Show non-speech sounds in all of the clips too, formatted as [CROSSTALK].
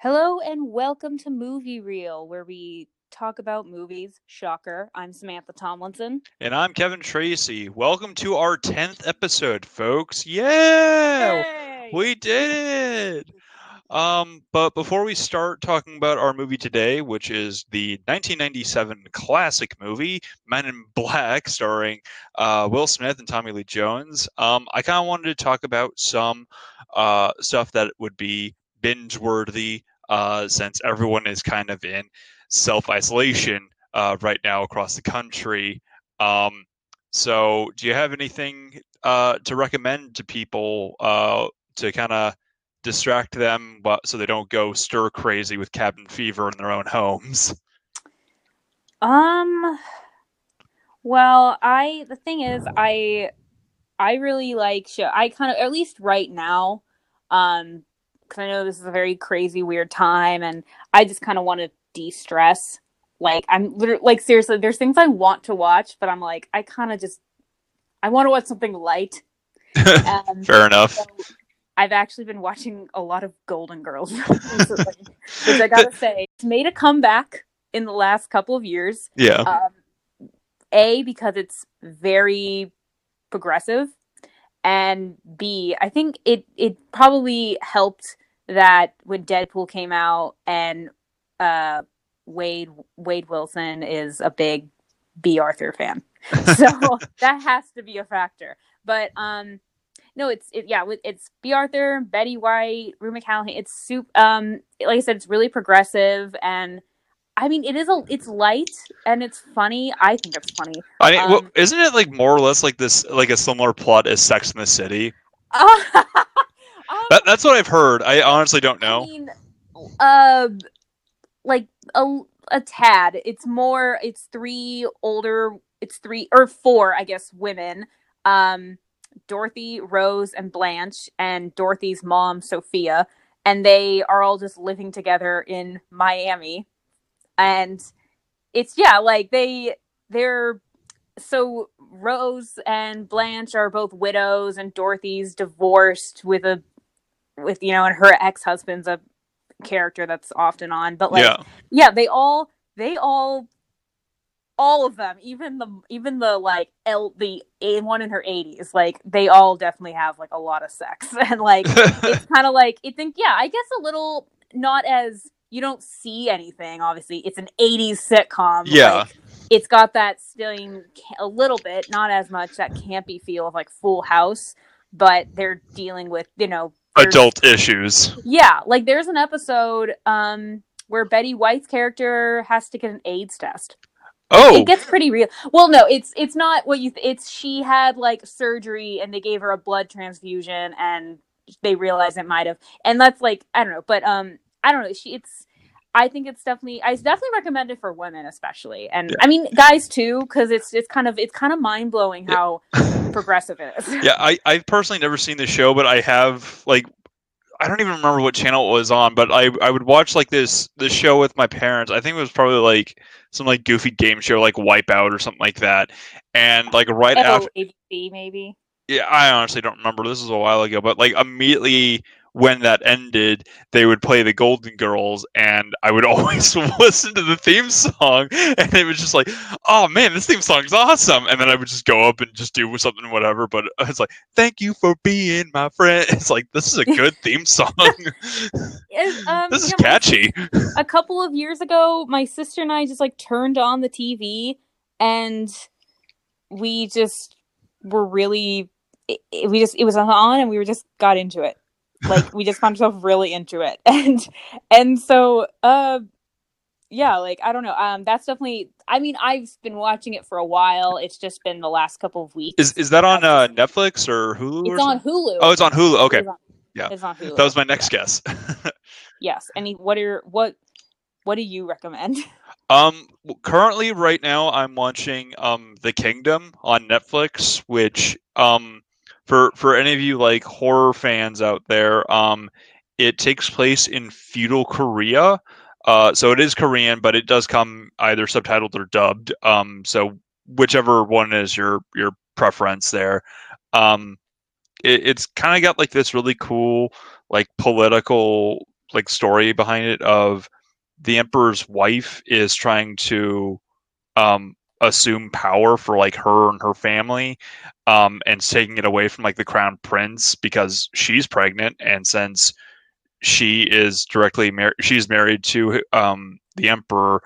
Hello and welcome to Movie Reel, where we talk about movies. Shocker. I'm Samantha Tomlinson. And I'm Kevin Tracy. Welcome to our 10th episode, folks. Yeah! Yay! We did it! Um, but before we start talking about our movie today, which is the 1997 classic movie Men in Black, starring uh, Will Smith and Tommy Lee Jones, um, I kind of wanted to talk about some uh, stuff that would be binge worthy uh, since everyone is kind of in self isolation uh, right now across the country. Um, so, do you have anything uh, to recommend to people uh, to kind of distract them so they don't go stir crazy with cabin fever in their own homes? Um well, I the thing is I I really like show I kind of at least right now um cuz I know this is a very crazy weird time and I just kind of want to de-stress. Like I'm literally like seriously there's things I want to watch but I'm like I kind of just I want to watch something light. [LAUGHS] Um, Fair enough. so I've actually been watching a lot of Golden Girls [LAUGHS] [LAUGHS] recently, which I gotta say, it's made a comeback in the last couple of years. Yeah. Um, a because it's very progressive, and B I think it it probably helped that when Deadpool came out and uh, Wade Wade Wilson is a big Bea Arthur fan, [LAUGHS] so that has to be a factor. But um, no, it's it, yeah, it's Bea Arthur, Betty White, Rue McClanahan. It's soup. Um, like I said, it's really progressive, and I mean, it is a it's light and it's funny. I think it's funny. I mean, well, um, isn't it like more or less like this, like a similar plot as Sex in the City? [LAUGHS] um, That, that's what I've heard. I honestly don't know. I mean, uh, like a a tad. It's more. It's three older. It's three or four, I guess, women. Um, Dorothy, Rose, and Blanche, and Dorothy's mom, Sophia, and they are all just living together in Miami. And it's yeah, like they they're so Rose and Blanche are both widows, and Dorothy's divorced with a with you know, and her ex husband's a character that's often on. But like, yeah. yeah, they all they all all of them, even the even the like L the a one in her eighties, like they all definitely have like a lot of sex [LAUGHS] and like [LAUGHS] it's kind of like I think yeah, I guess a little not as you don't see anything. Obviously, it's an '80s sitcom. Yeah. like, it's got that stilling a little bit, not as much that campy feel of like Full House, but they're dealing with you know Adult issues. yeah, like there's an episode um where Betty White's character has to get an AIDS test. Oh, It gets pretty real. Well, no, it's it's not what you. Th- it's she had like surgery and they gave her a blood transfusion and they realized it might have. And that's like I don't know, but um I don't know. She it's. I think it's definitely. I definitely recommend it for women, especially, and Yeah. I mean guys too, because it's it's kind of it's kind of mind blowing how [LAUGHS] progressive it is. yeah. I I've personally never seen the show, but I have like. I don't even remember what channel it was on, but I I would watch like this this show with my parents. I think it was probably like some like goofy game show like Wipeout or something like that. And like right Oh, after ABC maybe. yeah, I honestly don't remember. This was a while ago, but like immediately when that ended, they would play the Golden Girls, and I would [LAUGHS] always listen to the theme song, and it was just like, oh man, this theme song's awesome. And then I would just go up and just do something, whatever. But [LAUGHS] it's like, thank you for being my friend. [LAUGHS] It's like this is a good theme song. Um, this is yeah, catchy. a couple of years ago, my sister and I just like turned on the TV and we just were really it, it- we just it was on and we were just got into it. Like we just found ourselves really into it. [LAUGHS] And and so uh yeah, like I don't know. Um that's definitely I mean, I've been watching it for a while. It's just been the last couple of weeks. Is is that on uh, Netflix or Hulu? or it's on? Hulu. Oh, it's on Hulu. Okay, It's on- Yeah. It's on Hulu. that was my next guess. [LAUGHS] Yes. Any what are what what do you recommend? Um, currently, right now, I'm watching um The Kingdom on Netflix, which um for for any of you like horror fans out there, um, it takes place in feudal Korea. Uh, so it is Korean, but it does come either subtitled or dubbed. Um, so whichever one is your your preference there. Um, it, it's kind of got like this really cool like political like story behind it of the emperor's wife is trying to um assume power for like her and her family um and taking it away from like the crown prince because she's pregnant and since she is directly married she's married to um the emperor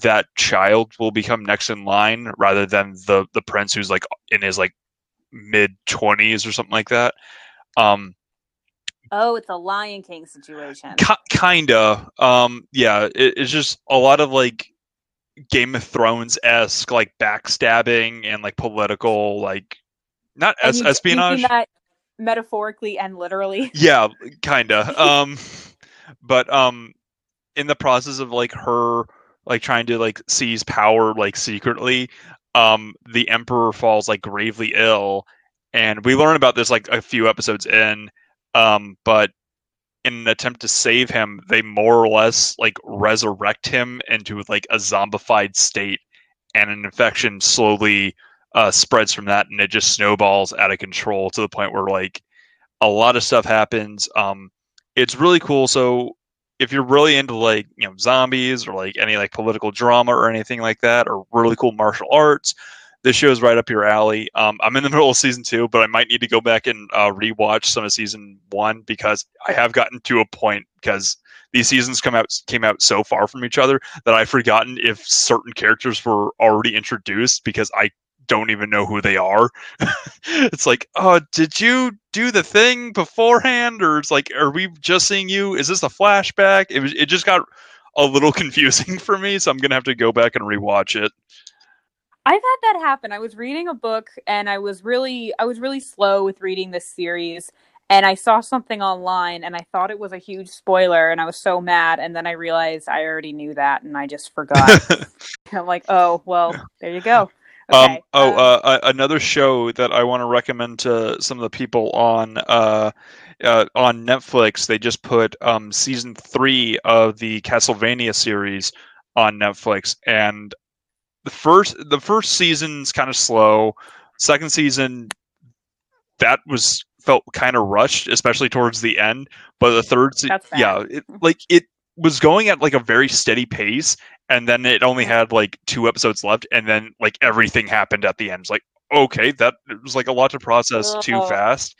that child will become next in line rather than the the prince who's like in his like mid 20s or something like that um Oh, it's a Lion King situation. ki- kinda um yeah it, it's just a lot of like game of thrones esque like backstabbing and like political like not es- you, you espionage mean that metaphorically and literally. [LAUGHS] yeah kinda um but um in the process of like her like trying to like seize power like secretly um the emperor falls like gravely ill and we learn about this like a few episodes in um but in an attempt to save him they more or less like resurrect him into like a zombified state and an infection slowly uh spreads from that and it just snowballs out of control to the point where like a lot of stuff happens. Um it's really cool. So if you're really into like you know zombies or like any like political drama or anything like that or really cool martial arts this show is right up your alley. Um, i'm in the [LAUGHS] middle of season two but i might need to go back and uh, rewatch some of season one because i have gotten to a point because these seasons come out came out so far from each other that i've forgotten if certain characters were already introduced because i don't even know who they are. [LAUGHS] It's like oh did you do the thing beforehand? Or it's like are we just seeing you? Is this a flashback? It, was, it just got a little [LAUGHS] confusing for me so i'm gonna have to go back and rewatch it I've had that happen. I was reading a book and I was really I was really slow with reading this series and I saw something online and I thought it was a huge spoiler and I was so mad and then I realized I already knew that and I just forgot. [LAUGHS] I'm like, "Oh, well, there you go." Okay. Um, oh, um, uh, uh, another show that I want to recommend to some of the people on uh, uh, on Netflix. They just put um, season three of the Castlevania series on Netflix, and the first the first season's kind of slow. Second season, that was felt kind of rushed, especially towards the end. But the third, se- That's fair. yeah, it, like it was going at like a very steady pace, and then it only had like two episodes left, and then like everything happened at the end. It's like okay, that it was like a lot to process too fast.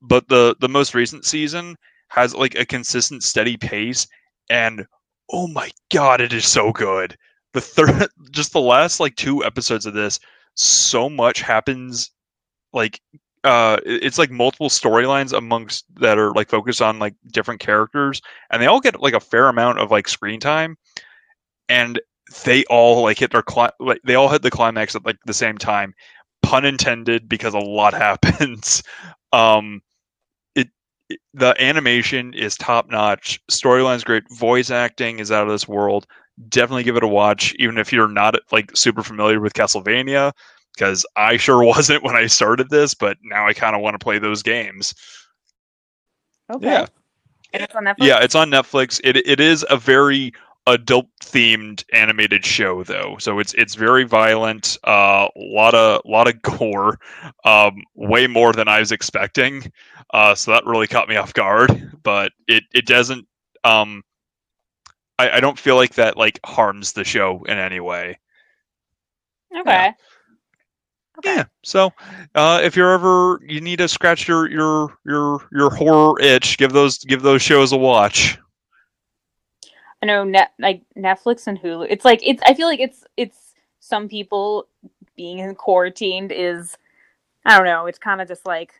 But the the most recent season has like a consistent, steady pace, and oh my god, it is so good. The third, [LAUGHS] just the last like two episodes of this, so much happens. Like, uh, it's like multiple storylines amongst that are like focused on like different characters, and they all get like a fair amount of like screen time, and they all like hit their cli- like they all hit the climax at like the same time, pun intended, because a lot [LAUGHS] happens. Um, it, it the animation is top notch, storyline's great, voice acting is out of this world. Definitely give it a watch, even if you're not like super familiar with Castlevania, because I sure [LAUGHS] wasn't when I started this, but now I kind of want to play those games. okay. Yeah. And it's on Netflix. Yeah, it's on Netflix. It it is a very adult themed animated show though. So it's it's very violent, a uh, lot of lot of gore, um way more than I was expecting. Uh so that really caught me off guard, but it it doesn't um I, I don't feel like that like harms the show in any way. Okay. Okay. Yeah. So, uh, if you're ever you need to scratch your your your your horror itch, give those give those shows a watch. I know net like Netflix and Hulu. It's like it's. I feel like it's it's some people being in quarantined is. I don't know. It's kind of just like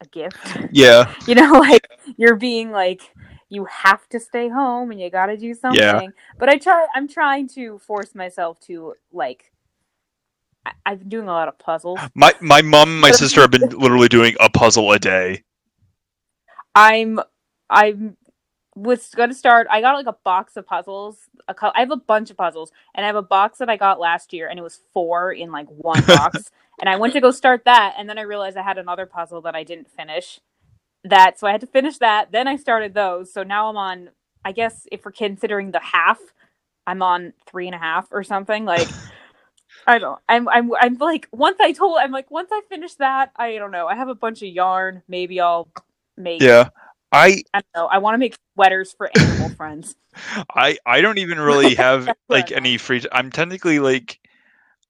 a gift, Yeah. [LAUGHS] you know. Like you're being like you have to stay home and you got to do something. Yeah. But I try. I'm trying to force myself to like. I, I've been doing a lot of puzzles. [GASPS] My my mom and my [LAUGHS] sister have been literally doing a puzzle a day. I'm I'm was gonna start. I got like a box of puzzles. A co- I have a bunch of puzzles, and I have a box that I got last year, and it was four in like one [LAUGHS] box. and I went to go start that, and then I realized I had another puzzle that I didn't finish. That so I had to finish that. Then I started those. So now I'm on. I guess if we're considering the half, I'm on three and a half or something. Like [LAUGHS] I don't. I'm. I'm. I'm like once I told. I'm like once I finish that. I don't know. I have a bunch of yarn. Maybe I'll make Yeah. I I don't know. I want to make sweaters for animal [LAUGHS] friends. I I don't even really [LAUGHS] have like any free. I'm technically like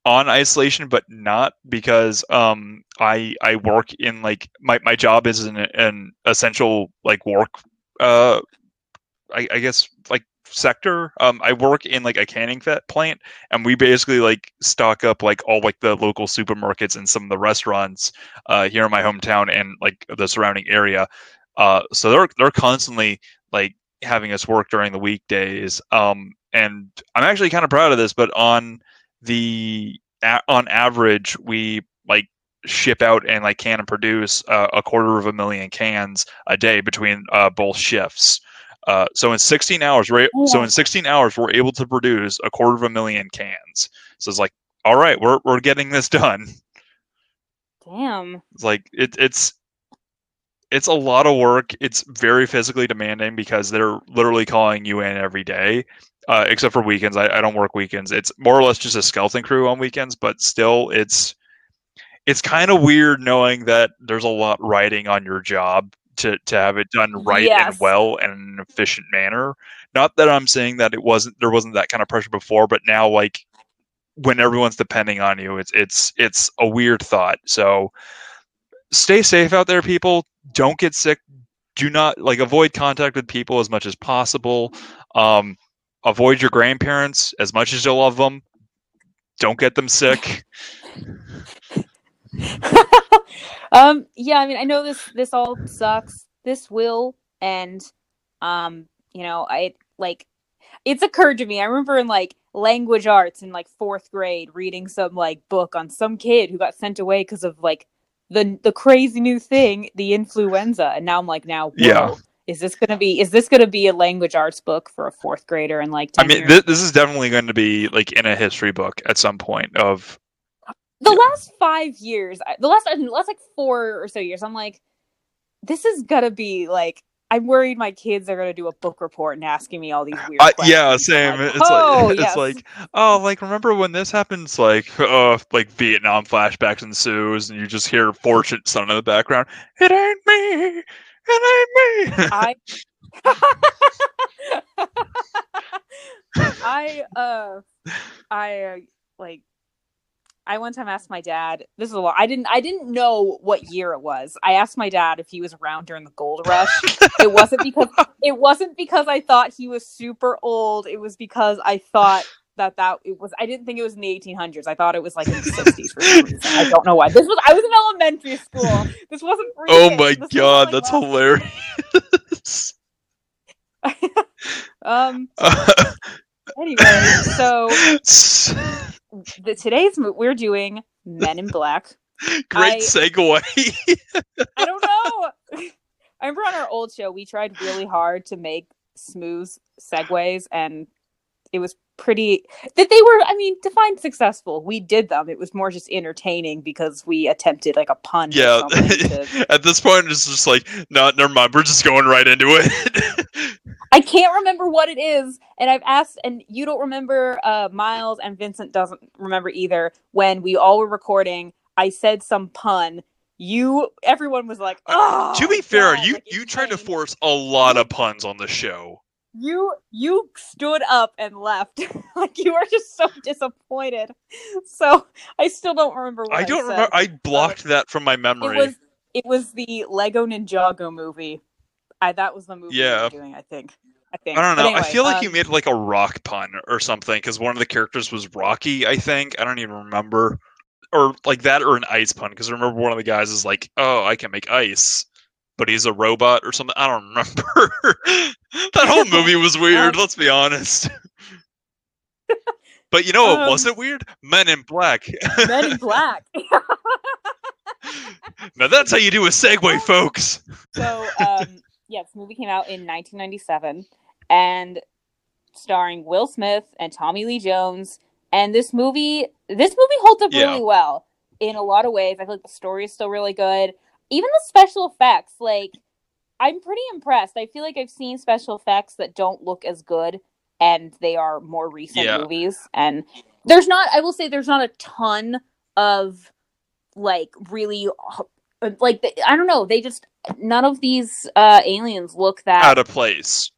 on isolation, but not because um I I work in like my my job is an an essential like work uh I, I guess like sector. Um, I work in like a canning plant, and we basically like stock up like all like the local supermarkets and some of the restaurants uh, here in my hometown and like the surrounding area. Uh, so they're they're constantly like having us work during the weekdays. Um, and I'm actually kind of proud of this, but on the a- on average, we like ship out and like can and produce uh, a quarter of a million cans a day between uh, both shifts. Uh, so in 16 hours, right? Yeah. So in 16 hours, we're able to produce a quarter of a million cans. So it's like, all right, we're we're getting this done. Damn. It's like it, it's it's a lot of work. It's very physically demanding because they're literally calling you in every day, uh, except for weekends. I, I don't work weekends. It's more or less just a skeleton crew on weekends, but still, it's it's kind of weird knowing that there's a lot riding on your job to to have it done right yes. and well and in an efficient manner. Not that I'm saying that it wasn't there wasn't that kind of pressure before, but now like when everyone's depending on you, it's it's it's a weird thought. So stay safe out there, people. Don't get sick. Do not like avoid contact with people as much as possible. Um, avoid your grandparents as much as you love them. Don't get them sick. [LAUGHS] um yeah i mean i know this this all sucks. This will and um you know i like it's occurred to me. I remember in like language arts in like fourth grade reading some like book on some kid who got sent away because of like the the crazy new thing the influenza. And now i'm like now whoa, yeah is this gonna be is this gonna be a language arts book for a fourth grader and like i mean th- this is definitely going to be like in a history book at some point of the last five years, the last the last like four or so years, I'm like, this is gonna be like. I'm worried my kids are gonna do a book report and asking me all these weird. Uh, yeah, same. Like, it's oh, like yes. it's like oh, like remember when this happens? Like uh, like Vietnam flashbacks ensues, and you just hear Fortunate Son in the background. It ain't me. It ain't me. I. [LAUGHS] I uh, I uh, like I one time asked my dad. This is a lot. I didn't. I didn't know what year it was. I asked my dad if he was around during the gold rush. it wasn't because it wasn't because I thought he was super old. It was because I thought that that it was. I didn't think it was in the 1800s. I thought it was like in the 60s for some reason. I don't know why. This was. I was in elementary school. This wasn't. Oh my this god, that's hilarious. [LAUGHS] um. Anyway, so the, today's we're doing Men in Black. Great I, segue. [LAUGHS] I don't know. I [LAUGHS] remember on our old show we tried really hard to make smooth segues, and it was pretty that they were. I mean, defined successful. We did them. It was more just entertaining because we attempted like a pun. Yeah. To... [LAUGHS] At this point, it's just like, no, never mind. We're just going right into it. [LAUGHS] I can't remember what it is, and I've asked, and you don't remember. Uh, Miles and Vincent doesn't remember either. When we all were recording, I said some pun. You, everyone was like, "Oh." to be fair, God, you like, you tried to force a lot of puns on the show. You you stood up and left, [LAUGHS] like you were just so disappointed. So I still don't remember. What I don't I remember. I blocked that from my memory. It was it was the Lego Ninjago movie I that was the movie yeah. doing. I think. I think. I don't know. Anyway, I feel like um, you made like a rock pun or something because one of the characters was Rocky. I think I don't even remember, or like that, or an ice pun because I remember one of the guys is like, "Oh, I can make ice." But he's a robot or something. I don't remember. [LAUGHS] that whole movie was [LAUGHS] weird. Let's be honest. but you know what um, wasn't weird? Men in Black. [LAUGHS] Men in Black. now that's how you do a segue, folks. So, um, yeah, this movie came out in 1997 and starring Will Smith and Tommy Lee Jones. And this movie, this movie holds up yeah. really well in a lot of ways. I feel like the story is still really good. Even the special effects, like I'm pretty impressed. I feel like I've seen special effects that don't look as good, and they are more recent yeah. movies. And there's not, I will say, there's not a ton of like really like the, I don't know, they just none of these uh, aliens look that out of place.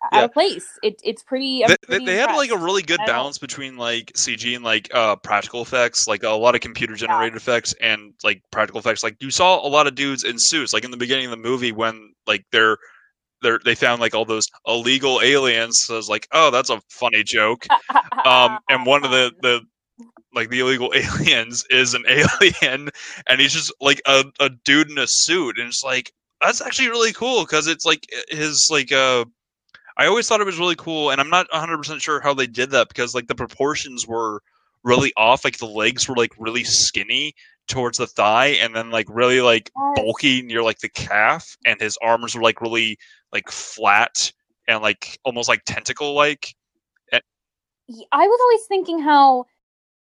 [LAUGHS] out of place. It, it's pretty. I'm They, pretty they had like a really good balance between like CG and like uh practical effects, like a lot of computer generated effects and like practical effects. Like you saw a lot of dudes in suits, like in the beginning of the movie when like they're they're they found like all those illegal aliens. So I was like, oh, that's a funny joke. um, and one of the [LAUGHS] the like the illegal [LAUGHS] aliens is an alien, and he's just like a, a dude in a suit, and it's like that's actually really cool because it's like his like uh. I always thought it was really cool, and I'm not 100 percent sure how they did that because like the proportions were really off. Like the legs were like really skinny towards the thigh, and then like really like bulky near like the calf, and his arms were like really like flat and like almost like tentacle like. I was always thinking how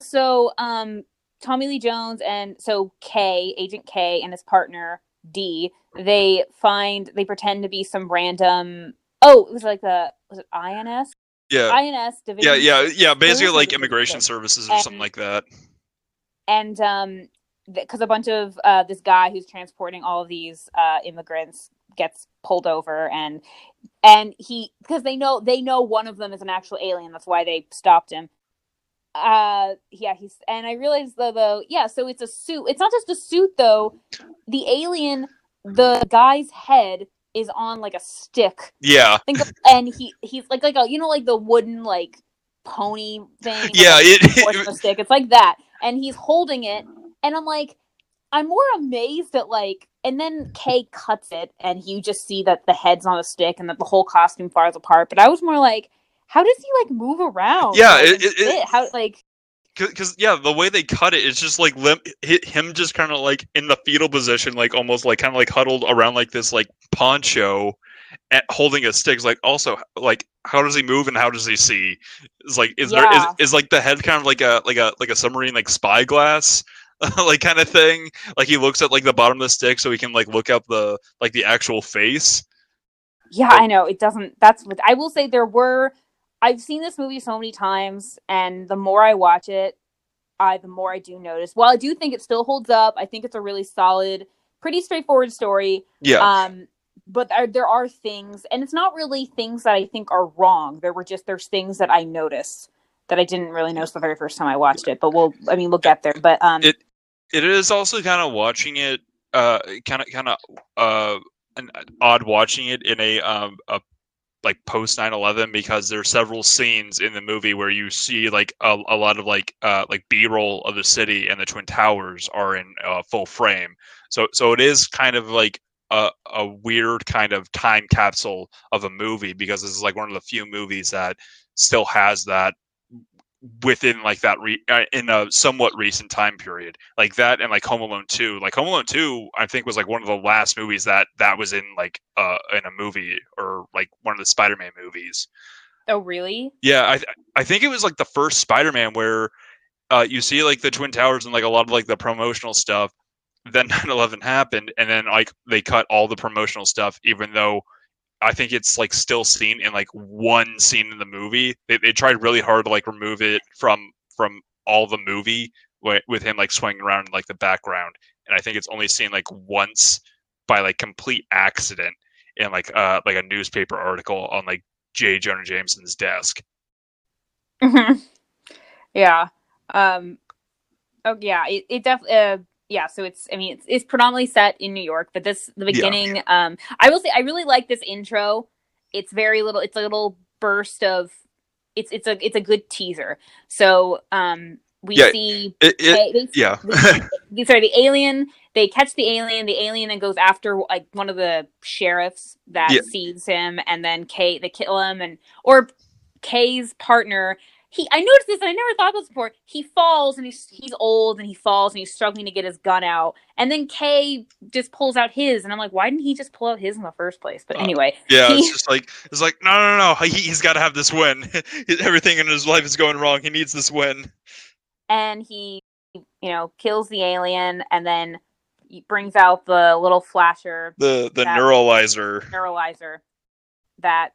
so um Tommy Lee Jones and so K, Agent K and his partner D, they find they pretend to be some random oh, it was like the was it INS? Yeah, INS division. yeah, yeah, yeah. Basically, like immigration services or something like that. and um because a bunch of uh this guy who's transporting all of these uh immigrants gets pulled over and and he because they know they know one of them is an actual alien that's why they stopped him uh yeah he's and i realized though though yeah so it's a suit it's not just a suit though the alien the guy's head is on like a stick Yeah, think of, [LAUGHS] and he he's like like a you know like the wooden like pony thing yeah. a It, and [LAUGHS] a stick. It's like that. And he's holding it. And I'm like, I'm more amazed at like, and then Kay cuts it and you just see that the head's on a stick and that the whole costume falls apart. But I was more like, how does he like move around? Yeah, Like, it- it- it- how like because yeah, the way they cut it, it's just like lim- hit him just kind of like in the fetal position, like almost like kind of like huddled around like this like poncho, and holding a stick. It's like also like how does he move and how does he see? It's like is there Yeah. is, is like the head kind of like a like a like a submarine like spyglass. [LAUGHS] like kind of thing like he looks at like the bottom of the stick so he can like look up the like the actual face Yeah, I know. It doesn't that's what I will say there were I've seen this movie so many times and the more I watch it, I the more I do notice. While I do think it still holds up, I think it's a really solid, pretty straightforward story. yeah Um but there, there are things and it's not really things that I think are wrong. There were just there's things that I noticed that I didn't really notice the very first time I watched it, but we'll I mean we'll get there. But um It- it is also kind of watching it uh kind of kind of uh an odd watching it in a um a like post 9-11 because there's several scenes in the movie where you see like a, a lot of like uh like b-roll of the city and the twin towers are in uh, full frame. So so it is kind of like a, a weird kind of time capsule of a movie because this is like one of the few movies that still has that within like that re- uh, in a somewhat recent time period like that and like home alone 2 like home alone 2 i think was like one of the last movies that that was in like uh in a movie or like one of the spider-man movies oh really? yeah i i think it was like the first spider-man where uh you see like the twin towers and like a lot of like the promotional stuff then [LAUGHS] 9-11 happened and then like they cut all the promotional stuff even though I think it's like still seen in like one scene in the movie. They, they tried really hard to like remove it from from all the movie wi- with him like swinging around in like the background, and I think it's only seen like once by like complete accident in like uh like a newspaper article on like J. Jonah Jameson's desk. Mhm. yeah. Um. Oh yeah. It, it definitely. Uh, yeah. So it's. I mean, it's, it's predominantly set in New York, but this the beginning. Um. I will say I really like this intro. It's very little. It's a little burst of. It's it's a it's a good teaser. So um we Yeah, see. It, it Kay- they- yeah [LAUGHS] the- sorry, the alien. They catch the alien. The alien and goes after like one of the sheriffs that Yeah. sees him, and then Kay they kill him, and or Kay's partner. He I noticed this. and I never thought of this before. He falls and he's he's old and he falls and he's struggling to get his gun out, and then Kay just pulls out his, and I'm like, why didn't he just pull out his in the first place? But Uh, anyway, yeah. He- It's just like it's like no no no. He, he's got to have this win. [LAUGHS] Everything in his life is going wrong. He needs this win. and he you know kills the alien, and then he brings out the little flasher The the neuralizer. neuralizer that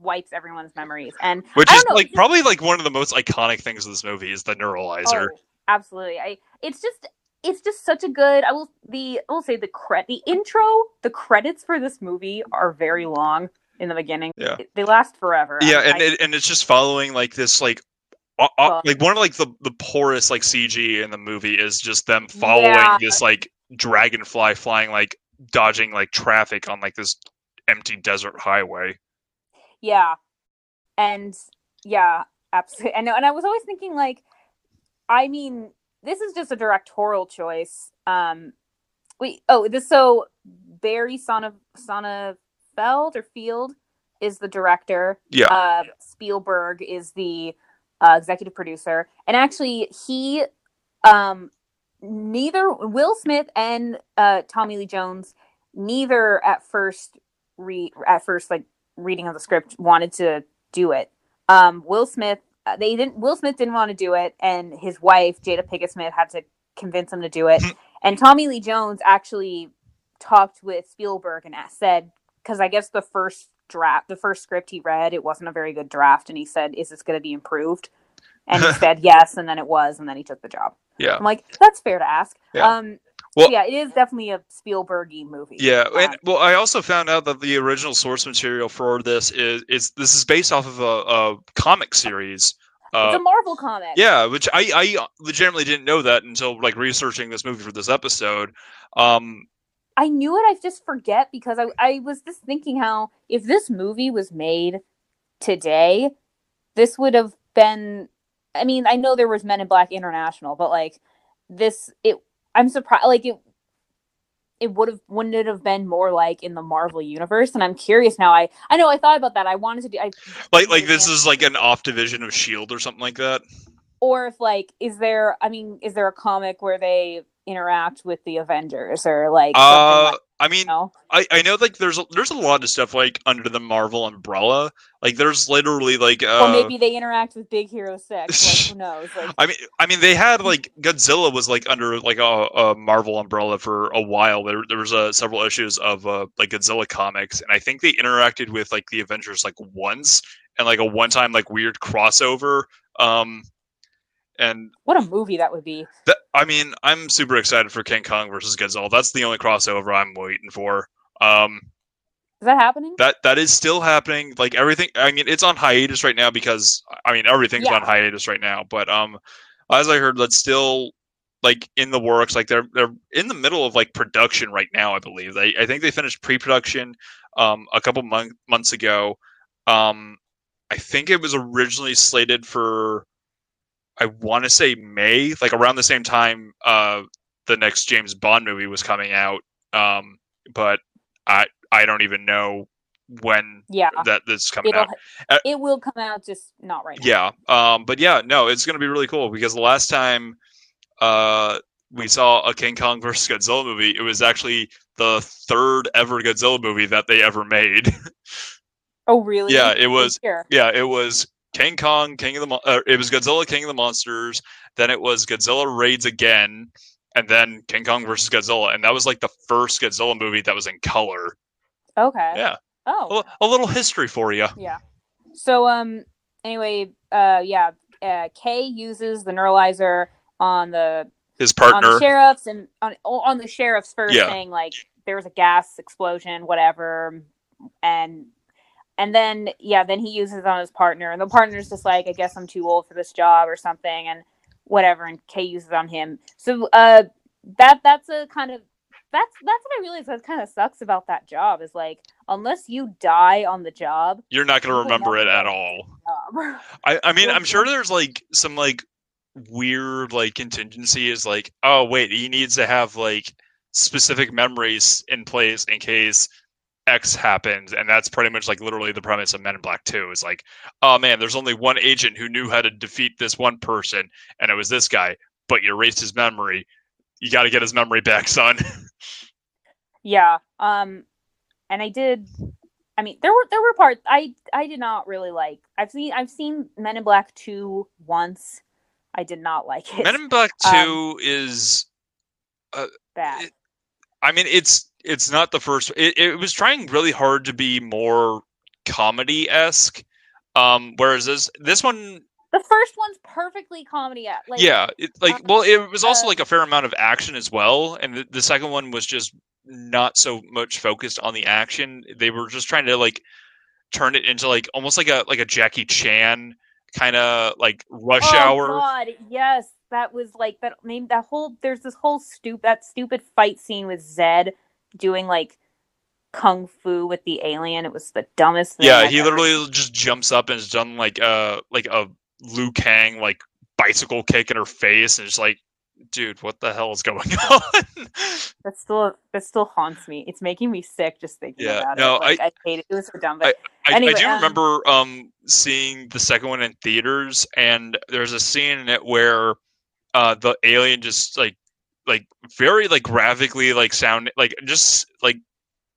wipes everyone's memories. And Which is know, like it's- probably like one of the most iconic things of this movie is the neuralizer. oh, absolutely, I it's just it's just such a good. I will the I will say the cre- the intro, the credits for this movie are very long in the beginning. Yeah. They last forever. Yeah, I- and I- it, and it's just following like this like uh, uh, like one of like the the poorest like CG in the movie is just them following Yeah. this like dragonfly flying like dodging like traffic on like this empty desert highway. Yeah. And yeah, absolutely. And and I was always thinking like I mean, this is just a directorial choice. Um wait, oh, this so Barry Sonna Sonnenfeld or Field is the director. Yeah. Uh Spielberg is the uh, executive producer. And actually he um neither Will Smith and uh Tommy Lee Jones neither at first re at first like reading of the script wanted to do it. Um, Will Smith, uh, they didn't. Will Smith didn't want to do it, and his wife Jada Pinkett Smith had to convince him to do it. and Tommy Lee Jones actually talked with Spielberg and said, because I guess the first draft, the first script he read, it wasn't a very good draft, and he said, "Is this going to be improved?" And he [LAUGHS] said yes, and then it was, and then he took the job. Yeah. I'm like, that's fair to ask. Yeah. Um, Well- yeah, it is definitely a Spielbergy movie. Yeah, and Um, well, I also found out that the original source material for this is is this is based off of a, a comic series. Uh, it's a Marvel comic. yeah, which I I legitimately didn't know that until like researching this movie for this episode. Um, I knew it. I just forget because I I was just thinking how if this movie was made today, this would have been. I mean, I know there was Men in Black International, but like this, it. I'm surprised. Like it. It would have wouldn't it have been more like in the Marvel universe? And I'm curious now. I I know I thought about that. I wanted to do. I like like this is like an off division of Shield or something like that. or if like is there? I mean, is there a comic where they interact with the Avengers or like Uh, like I mean, no? I, I know like there's a, there's a lot of stuff like under the Marvel umbrella. Like there's literally like uh, or maybe they interact with Big Hero Six. Like [LAUGHS] who knows? Like I mean, I mean, they had like Godzilla was like under like a, a Marvel umbrella for a while. There, there was uh, several issues of uh, like Godzilla comics, and I think they interacted with like the Avengers like once, and like a one-time like weird crossover. Um, and what a movie that would be. that, I mean, I'm super excited for King Kong versus Godzilla. That's the only crossover I'm waiting for. Um, Is that happening? that that is still happening. Like everything, I mean, it's on hiatus right now because I mean everything's Yeah. on hiatus right now. But um, as I heard, that's still like in the works. Like they're they're in the middle of like production right now. I believe they I think they finished pre-production um a couple month, months ago. Um, I think it was originally slated for I want to say May, like around the same time uh the next James Bond movie was coming out. Um, but I I don't even know when yeah. that this coming It'll out. Uh, it will come out just not right now. Yeah. Um, but yeah, no, it's gonna be really cool because the last time uh we saw a King Kong [LAUGHS] versus Godzilla movie, it was actually the third ever Godzilla movie that they ever made. [LAUGHS] Oh really? Yeah, it was- yeah, it was King Kong, King of the Mon- uh, it was Godzilla, King of the Monsters. Then it was Godzilla raids again, and then King Kong versus Godzilla, and that was like the first Godzilla movie that was in color. Okay. Yeah, Oh. a, a little history for you. Yeah. So um anyway, uh yeah, uh Kay uses the neuralizer on the His on partner. the sheriffs and on on the sheriffs first Yeah. saying like there was a gas explosion, whatever, and and then yeah, then he uses it on his partner, and the partner's just like, I guess I'm too old for this job or something, and whatever, and Kay uses it on him. So uh, that that's a kind of that's that's what I realized that kind of sucks about that job is like unless you die on the job, You're not going to remember it at all. [LAUGHS] I, I mean, I'm sure there's like some like weird like contingency is like, oh wait, he needs to have like specific memories in place in case X happens, and that's pretty much like literally the premise of Men in Black Two. Is like, oh man, there's only one agent who knew how to defeat this one person, and it was this guy, but you erased his memory. You got to get his memory back, son. [LAUGHS] Yeah. Um and I did I mean there were there were parts I I did not really like. I've seen I've seen Men in Black 2 once. I did not like it. Men in Black Um, Two is bad. it- I mean, it's it's not the first. It, it was trying really hard to be more comedy esque, um, whereas this this one the first one's perfectly comedy. At like yeah, it, like um, well, it was also uh, like a fair amount of action as well, and the, the second one was just not so much focused on the action. They were just trying to like turn it into like almost like a like a Jackie Chan kind of like rush oh hour. God, yes, that was like that. I mean, that whole there's this whole stupid that stupid fight scene with Zed doing like kung fu with the alien. It was the dumbest thing. Yeah, I've he ever literally just jumps up and has done like uh like a Liu Kang like bicycle kick in her face, and it's like, dude, what the hell is going [LAUGHS] on? That still that still haunts me. It's making me sick just thinking Yeah, about no, it. Like, I, hate it. It was so dumb. But I, Anyway, I do um, remember um seeing the second one in theaters, and there's a scene in it where uh the alien just like like very like graphically like sound like just like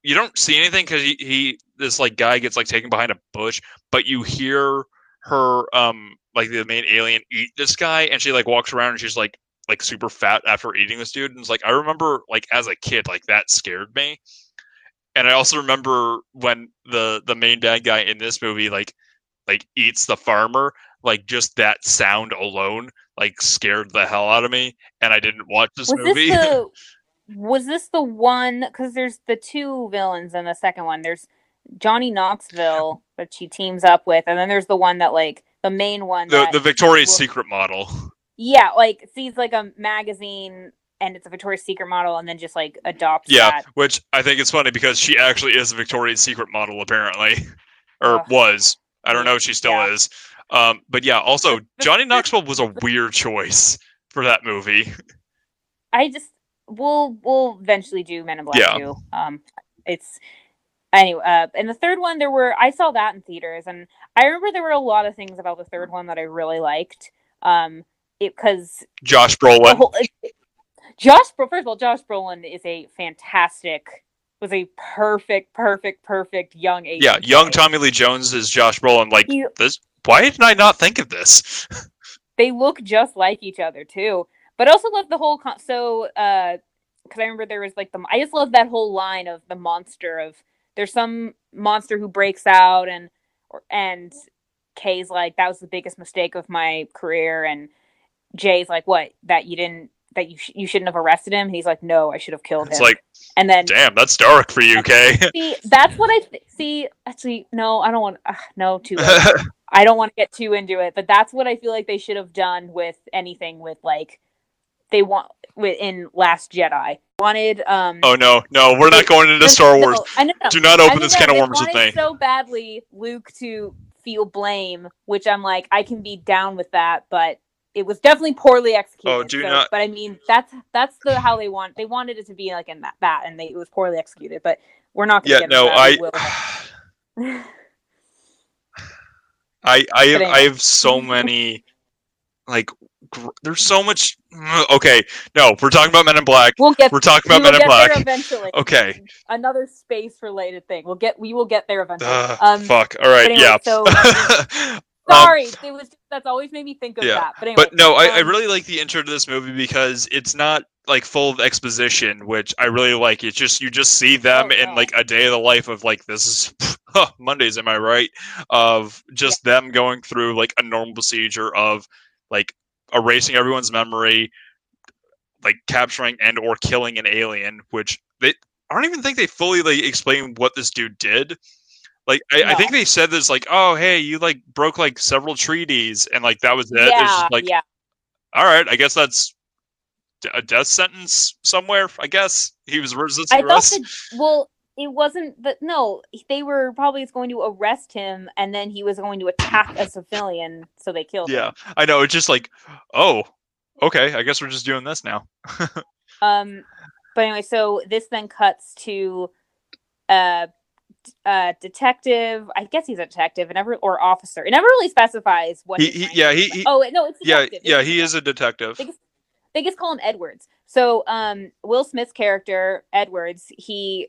you don't see anything because he, he this like guy gets like taken behind a bush, but you hear her um like the main alien eat this guy, and she like walks around and she's like like super fat after eating this dude, and it's like I remember like as a kid like that scared me. And I also remember when the the main bad guy in this movie like like eats the farmer, like just that sound alone like scared the hell out of me, and I didn't watch this was movie. this the [LAUGHS] was this the one? Because there's the two villains in the second one. There's Johnny Knoxville, that she teams up with, and then there's the one that like the main one. the the Victoria's will- Secret model. Yeah, like sees like a magazine and it's a Victoria's Secret model, and then just like adopts Yeah, that. which I think it's funny because she actually is a Victoria's Secret model apparently, or Ugh. was. I don't know if she still Yeah. is. Um, but yeah, also Johnny Knoxville was a [LAUGHS] weird choice for that movie. I just we'll we'll eventually do Men in Black Yeah. too. Um, it's anyway. Uh, and the third one, there were I saw that in theaters, and I remember there were a lot of things about the third one that I really liked. Um, it because Josh Brolin. whole Josh. First of all, Josh Brolin is a fantastic. Was a perfect, perfect, perfect young age. Yeah, young Tommy Lee Jones is Josh Brolin. Like He- this. Why didn't I not think of this? they look just like each other too. But I also love the whole con- so uh because I remember there was like the I just love that whole line of the monster of there's some monster who breaks out and or, and Kay's like that was the biggest mistake of my career and Jay's like what that you didn't that you sh- you shouldn't have arrested him and he's like no I should have killed It's him like, and then damn, that's dark for you, Kay. [LAUGHS] see that's what I th- see actually no I don't want uh, no too. [LAUGHS] I don't want to get too into it, but that's what I feel like they should have done with anything with like they want within Last Jedi. Wanted um oh no, no, we're not going into [LAUGHS] Star Wars. no, know, no. Do not open this no, can of worms with me. so badly Luke to feel blame, which I'm like I can be down with that, but it was definitely poorly executed. Oh, do so- not- But I mean, that's that's the how they want. They wanted it to be like in that that, and they, it was poorly executed. But we're not. Gonna Yeah, get no. I, [SIGHS] [LAUGHS] I, I have, I have so many, like, gr- there's so much. Okay, no, we're talking about Men in Black. We'll get. We're talking about Men in Black. eventually. Okay. Another space related thing. We'll get. We will get there eventually. Ugh, um, fuck. All right. anyway, yeah. so- [LAUGHS] Um, Sorry, it was that's always made me think of Yeah, that. But anyway, but no, I, I um, really like the intro to this movie because it's not like full of exposition, which I really like. It's just you just see them Oh, in like a day of the life of like this is [LAUGHS] huh, Mondays, am I right? Of just them going through like a normal procedure of like erasing everyone's memory, like capturing and or killing an alien, which they I don't even think they fully like explain what this dude did. Like I, I think they said this like, oh hey, you like broke like several treaties and like that was it. It's yeah, just like yeah. all right, I guess that's a death sentence somewhere. I guess he was resisting I thought that well, it wasn't that. No, they were probably going to arrest him, and then he was going to attack a civilian, so they killed Yeah, him. Yeah. I know. It's just like, oh, okay. I guess we're just doing this now. [LAUGHS] Um, but anyway, so this then cuts to uh, uh, detective. I guess he's a detective, and never or officer. It never really specifies what. He, he yeah, he, he Oh no, it's yeah, detective. yeah. It's He is a detective. They just, they just call him Edwards. So um, Will Smith's character Edwards, he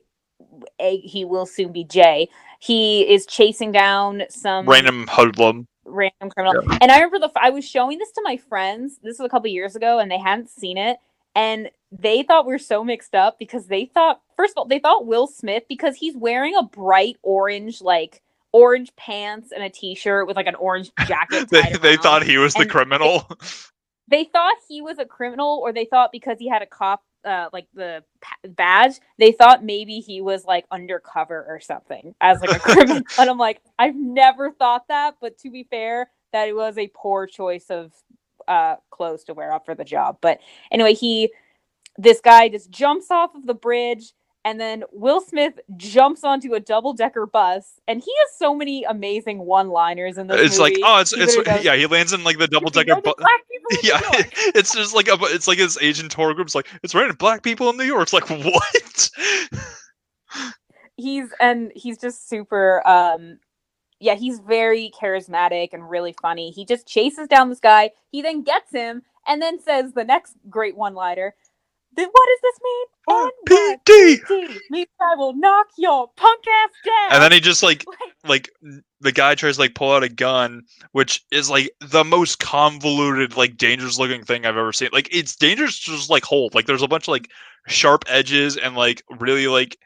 a, he will soon be Jay. He is chasing down some Random hoodlum. random criminal. And I remember the I was showing this to my friends. This was a couple years ago, and they hadn't seen it, and they thought we were so mixed up because they thought first of all they thought Will Smith because he's wearing a bright orange like orange pants and a t-shirt with like an orange [LAUGHS] jacket. they, they thought he was the criminal. [LAUGHS] they thought he was a criminal or they thought because he had a cop uh like the badge they thought maybe he was like undercover or something as like a criminal [LAUGHS] and i'm like i've never thought that but to be fair that it was a poor choice of uh clothes to wear up for the job but anyway he this guy just jumps off of the bridge and then Will Smith jumps onto a double decker bus, and he has so many amazing one liners in this it's like oh, it's He it's goes, yeah. He lands in like the double decker only Bu- black people in New yeah, [LAUGHS] it's just like a, it's like his Asian tour group's like it's raining black people in New York. It's like [LAUGHS] what? he's and he's just super um yeah he's very charismatic and really funny he just chases down this guy he then gets him and then says the next great one liner then what does this mean RPD. NYPD means i will knock your punk ass down And then he just like Like, like the guy tries to like pull out a gun, which is like the most convoluted, like dangerous looking thing I've ever seen. Like it's dangerous to just like hold. Like there's a bunch of like sharp edges and like really like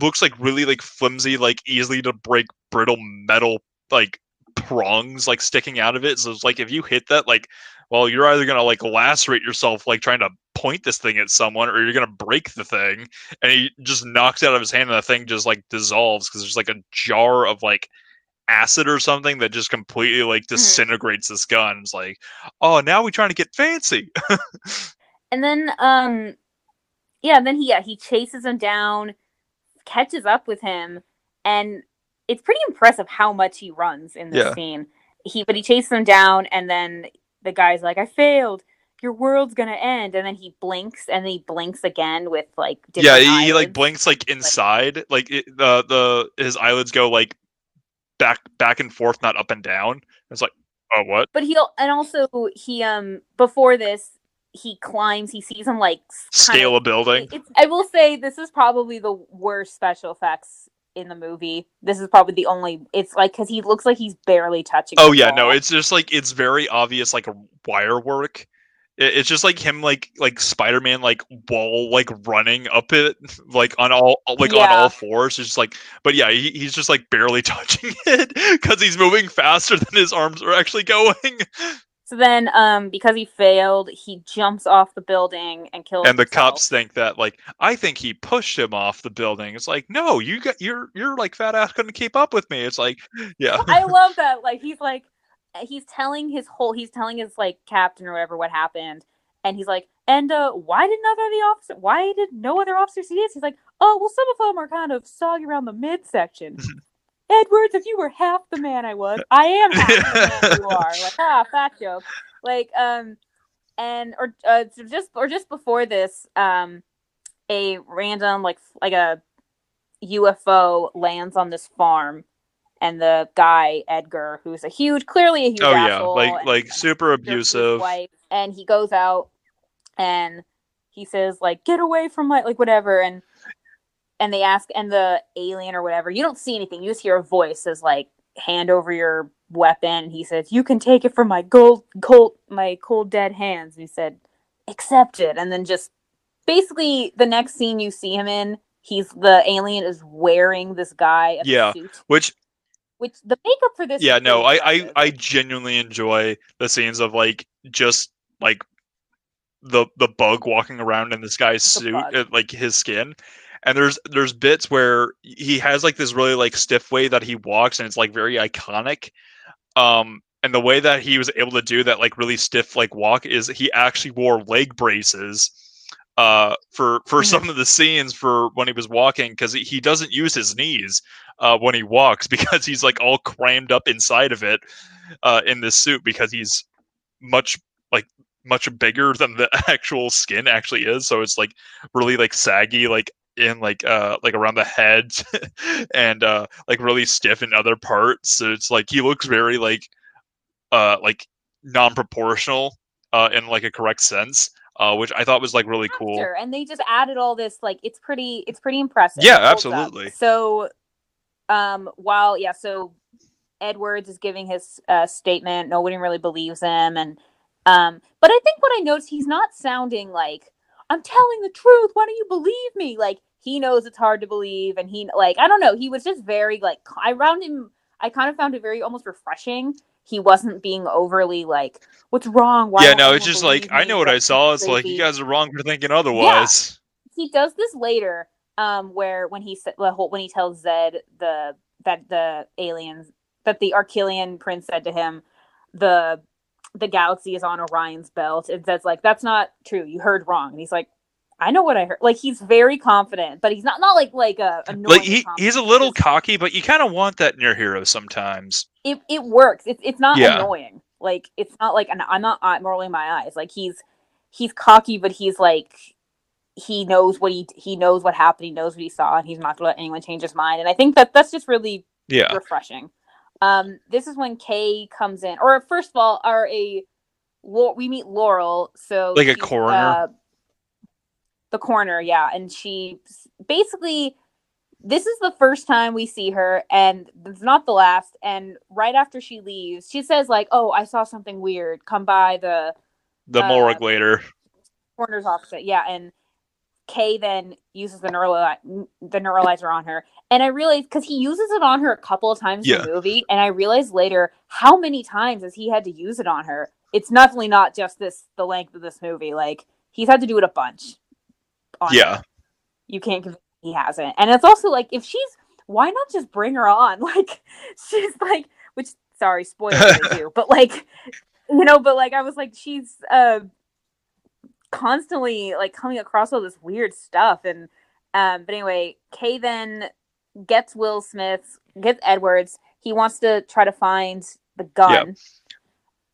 looks like really like flimsy, like easily to break brittle metal like prongs like sticking out of it. So it's like if you hit that, like well, you're either gonna like lacerate yourself like trying to point this thing at someone or you're gonna break the thing and he just knocks it out of his hand and the thing just like dissolves because there's like a jar of like acid or something that just completely like disintegrates this gun. It's like oh now we're trying to get fancy. [LAUGHS] And then um yeah then he yeah he chases him down catches up with him and it's pretty impressive how much he runs in this Yeah. scene. He but he chases him down and then the guy's like i failed. Your world's gonna end. And then he blinks and then he blinks again with like yeah he, he, like blinks like inside like it, the the his eyelids go like back back and forth not up and down. It's like oh what? But he'll and also he um before this he climbs he sees him like scale of- a building I will say this is probably the worst special effects in the movie. This is probably the only. It's like because he looks like he's barely touching. Oh yeah, no, it's just like it's very obvious like a wire work. It, it's just like him like like Spider-Man like wall like running up it [LAUGHS] like on all like on all fours. It's just like but yeah, he, he's just like barely [LAUGHS] touching it because he's moving faster than his arms are actually going. [LAUGHS] So then, um, because he failed, he jumps off the building and kills. and the himself. cops think that like I think he pushed him off the building. It's like no, you got you're you're like fat ass couldn't keep up with me. It's like [LAUGHS] yeah. I [LAUGHS] love that. Like he's like, he's telling his whole. He's telling his like captain or whatever what happened, and he's like, and uh, why did of the officer? Why did no other officer see this? He's like, oh well, some of them are kind of soggy around the midsection. [LAUGHS] Edwards, if you were half the man I was, I am half the man [LAUGHS] you are. Like, ah, fat joke. Like, um, and or uh, just or just before this, um, a random like like a UFO lands on this farm, and the guy Edgar, who's a huge, clearly a huge Oh yeah, like like and super abusive. wife, and he goes out and he says like get away from my like whatever and and they ask and the alien or whatever you don't see anything. You just hear a voice says like hand over your weapon. And he says you can take it from my gold cold my cold dead hands. And he said accept it. And then just basically the next scene you see him in he's the alien is wearing this guy a Yeah, suit. Which which the makeup for this yeah no I, I i genuinely enjoy the scenes of like just like the the bug walking around in this guy's suit bug. uh, like his skin and there's there's bits where he has like this really like stiff way that he walks and it's like very iconic um and the way that he was able to do that like really stiff like walk is he actually wore leg braces uh for for Mhm. some of the scenes for when he was walking because he, he doesn't use his knees uh when he walks [LAUGHS] because he's like all crammed up inside of it uh in this suit because he's much like much bigger than the [LAUGHS] actual skin actually is so it's like really like saggy like in like uh like around the head [LAUGHS] and uh like really stiff in other parts so it's like he looks very like uh like non-proportional uh in like a correct sense uh which i thought was like really cool and they just added all this like it's pretty it's pretty impressive Yeah, holds up. absolutely. so um while yeah so edwards is giving his uh, statement nobody really believes him and um but i think what i noticed he's not sounding like i'm telling the truth why don't you believe me like he knows it's hard to believe and he like i don't know he was just very like I found him I kind of found it very almost refreshing. He wasn't being overly like, "What's wrong?" Why yeah, no, it's just like I know what I saw. It's like you guys are wrong for thinking otherwise. Yeah. He does this later, um, where when he said when he tells Zed the that the aliens that the Arquillian prince said to him, the the galaxy is on Orion's belt. and says like that's not true. You heard wrong. And he's like, I know what I heard. Like he's very confident, but he's not not like like a like he, he's a little cocky, but you kind of want that in your hero sometimes. It it works. It's it's not yeah. annoying. Like it's not like and I'm not I'm rolling my eyes. Like he's he's cocky, but he's like he knows what he he knows what happened. He knows what he saw, and he's not going to let anyone change his mind. And I think that that's just really yeah refreshing. Um, this is when Kay comes in, or first of all, are a we meet Laurel, so like a coroner. Uh, the coroner, yeah, and she basically this is the first time we see her and it's not the last and right after she leaves she says like oh i saw something weird come by the the uh, morgue later coroner's office yeah and Kay then uses the neurali- the neuralizer on her, and I realized because he uses it on her a couple of times yeah. in the movie, and I realized later how many times has he had to use it on her. It's definitely not just this the length of this movie. Like he's had to do it a bunch. yeah, her. you can't convince he hasn't, and it's also like if she's why not just bring her on? [LAUGHS] Like she's like, which sorry, spoiler you, [LAUGHS] but like you know, but like I was like she's uh constantly like coming across all this weird stuff and um but anyway kay then gets will smith gets edwards. He wants to try to find the gun. Yep.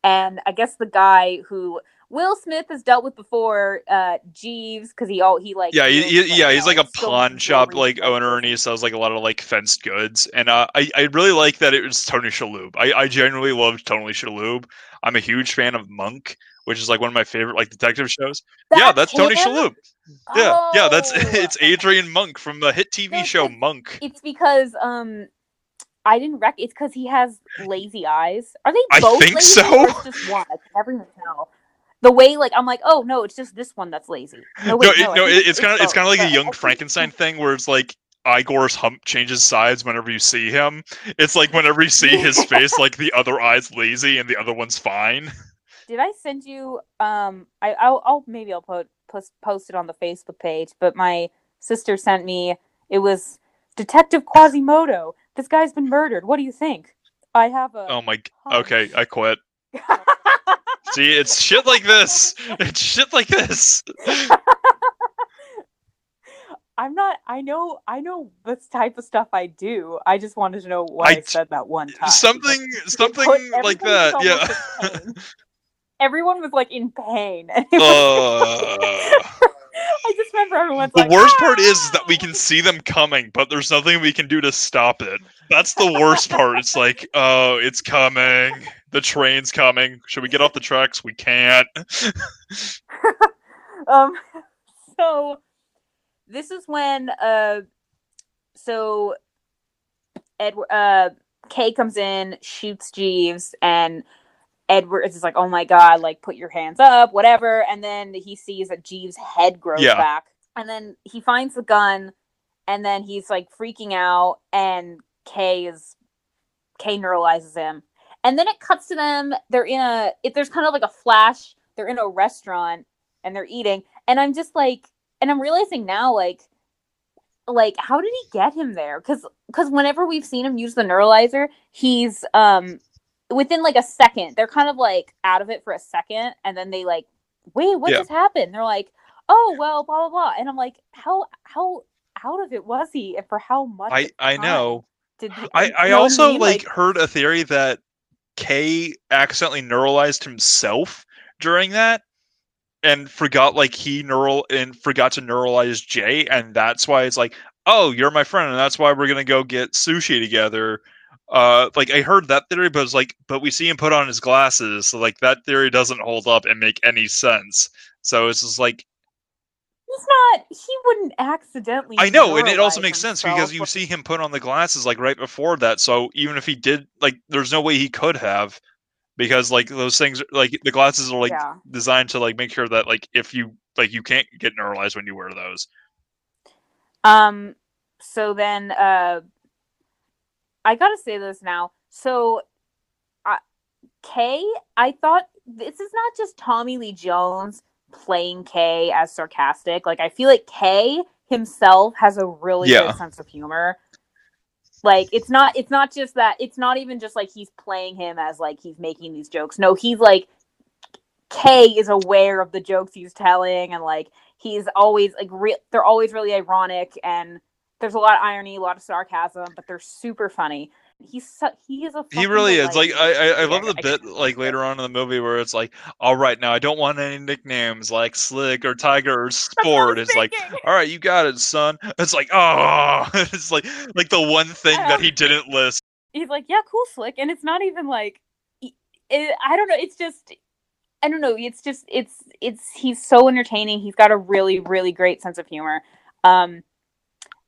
and i guess the guy who will smith has dealt with before uh jeeves because he all he like yeah he, he, yeah he's like a pawn shop like owner and he sells like a lot of like fenced goods. And uh i i really like that it was tony shalhoub. I i genuinely love tony shalhoub. I'm a huge fan of monk which is like one of my favorite like detective shows. That's yeah, that's Tony Shalhoub. Yeah, oh. yeah, that's [LAUGHS] it's Adrian Monk from the hit TV no, show Monk. It's because um I didn't rec. It's because he has lazy eyes. Are they both? I think lazy so. just one. I can never tell. The way, like, I'm like, oh no, it's just this one that's lazy. No, wait, no, no, no it, it's kind of it's kind of like a young Frankenstein thing where it's like Igor's hump changes sides whenever you see him. It's like whenever you see [LAUGHS] his face, like the other eye's lazy and the other one's fine did I send you? Um, I I'll, I'll maybe I'll put post post it on the Facebook page. But my sister sent me. It was Detective Quasimodo. This guy's been murdered. What do you think? I have a. Oh my. Okay, I quit. [LAUGHS] See, it's shit like this. It's shit like this. [LAUGHS] I'm not. I know. I know this type of stuff I do. I just wanted to know why I, I said that one time. Something. [LAUGHS] Something like that. Yeah everyone was like in pain. [LAUGHS] Uh, [LAUGHS] I just remember everyone's the like, worst ah! part is that we can see them coming, but there's nothing we can do to stop it. That's the worst part. It's like, [LAUGHS] oh, it's coming. The train's coming. Should we get off the tracks? We can't. um. So, this is when uh, so Edward uh Kay comes in, shoots Jeeves, and Edwards is like, oh my god, like put your hands up, whatever. And then he sees that Jeeves' head grows yeah. back. And then he finds the gun and then he's like freaking out and Kay is Kay neuralizes him. And then it cuts to them. They're in a if there's kind of like a flash, they're in a restaurant and they're eating. And I'm just like and I'm realizing now like like how did he get him there? Cuz cuz whenever we've seen him use the neuralizer, he's um within like a second, they're kind of like out of it for a second, and then they like, wait, what yeah. just happened? They're like, oh well, blah blah blah, and I'm like, how how out of it was he, and for how much? I I know. Did he, I I also I mean? like, like heard a theory that Kay accidentally neuralized himself during that and forgot like he neural and forgot to neuralize Jay, and that's why it's like, oh, you're my friend, and that's why we're gonna go get sushi together uh like i heard that theory but it's like but we see him put on his glasses so like that theory doesn't hold up and make any sense. So it's just like he's not he wouldn't accidentally i know and it also makes sense because you see him put on the glasses like right before that so even if he did like there's no way he could have because like those things like the glasses are like yeah. designed to like make sure that like if you like you can't get neuralized when you wear those. Um so then uh I gotta say this now. so uh, Kay, I thought this is not just Tommy Lee Jones playing Kay as sarcastic. Like I feel like Kay himself has a really Yeah. good sense of humor. Like it's not it's not just that it's not even just like he's playing him as like he's making these jokes. No, he's like Kay is aware of the jokes he's telling and like he's always like re- they're always really ironic and there's a lot of irony, a lot of sarcasm, but they're super funny. He's su- he is a He really is. Like. I, I, I love the I bit like later on in the movie where it's like, all right, now I don't want any nicknames like Slick or Tiger or [LAUGHS] That's what I Sport. It's like, all right, you got it, son. It's like, oh, [LAUGHS] it's like like the one thing that he didn't list. he's like, yeah, cool, slick, and it's not even like, it, I don't know. It's just, I don't know. It's just, it's, it's. He's so entertaining. He's got a really, really great sense of humor. Um,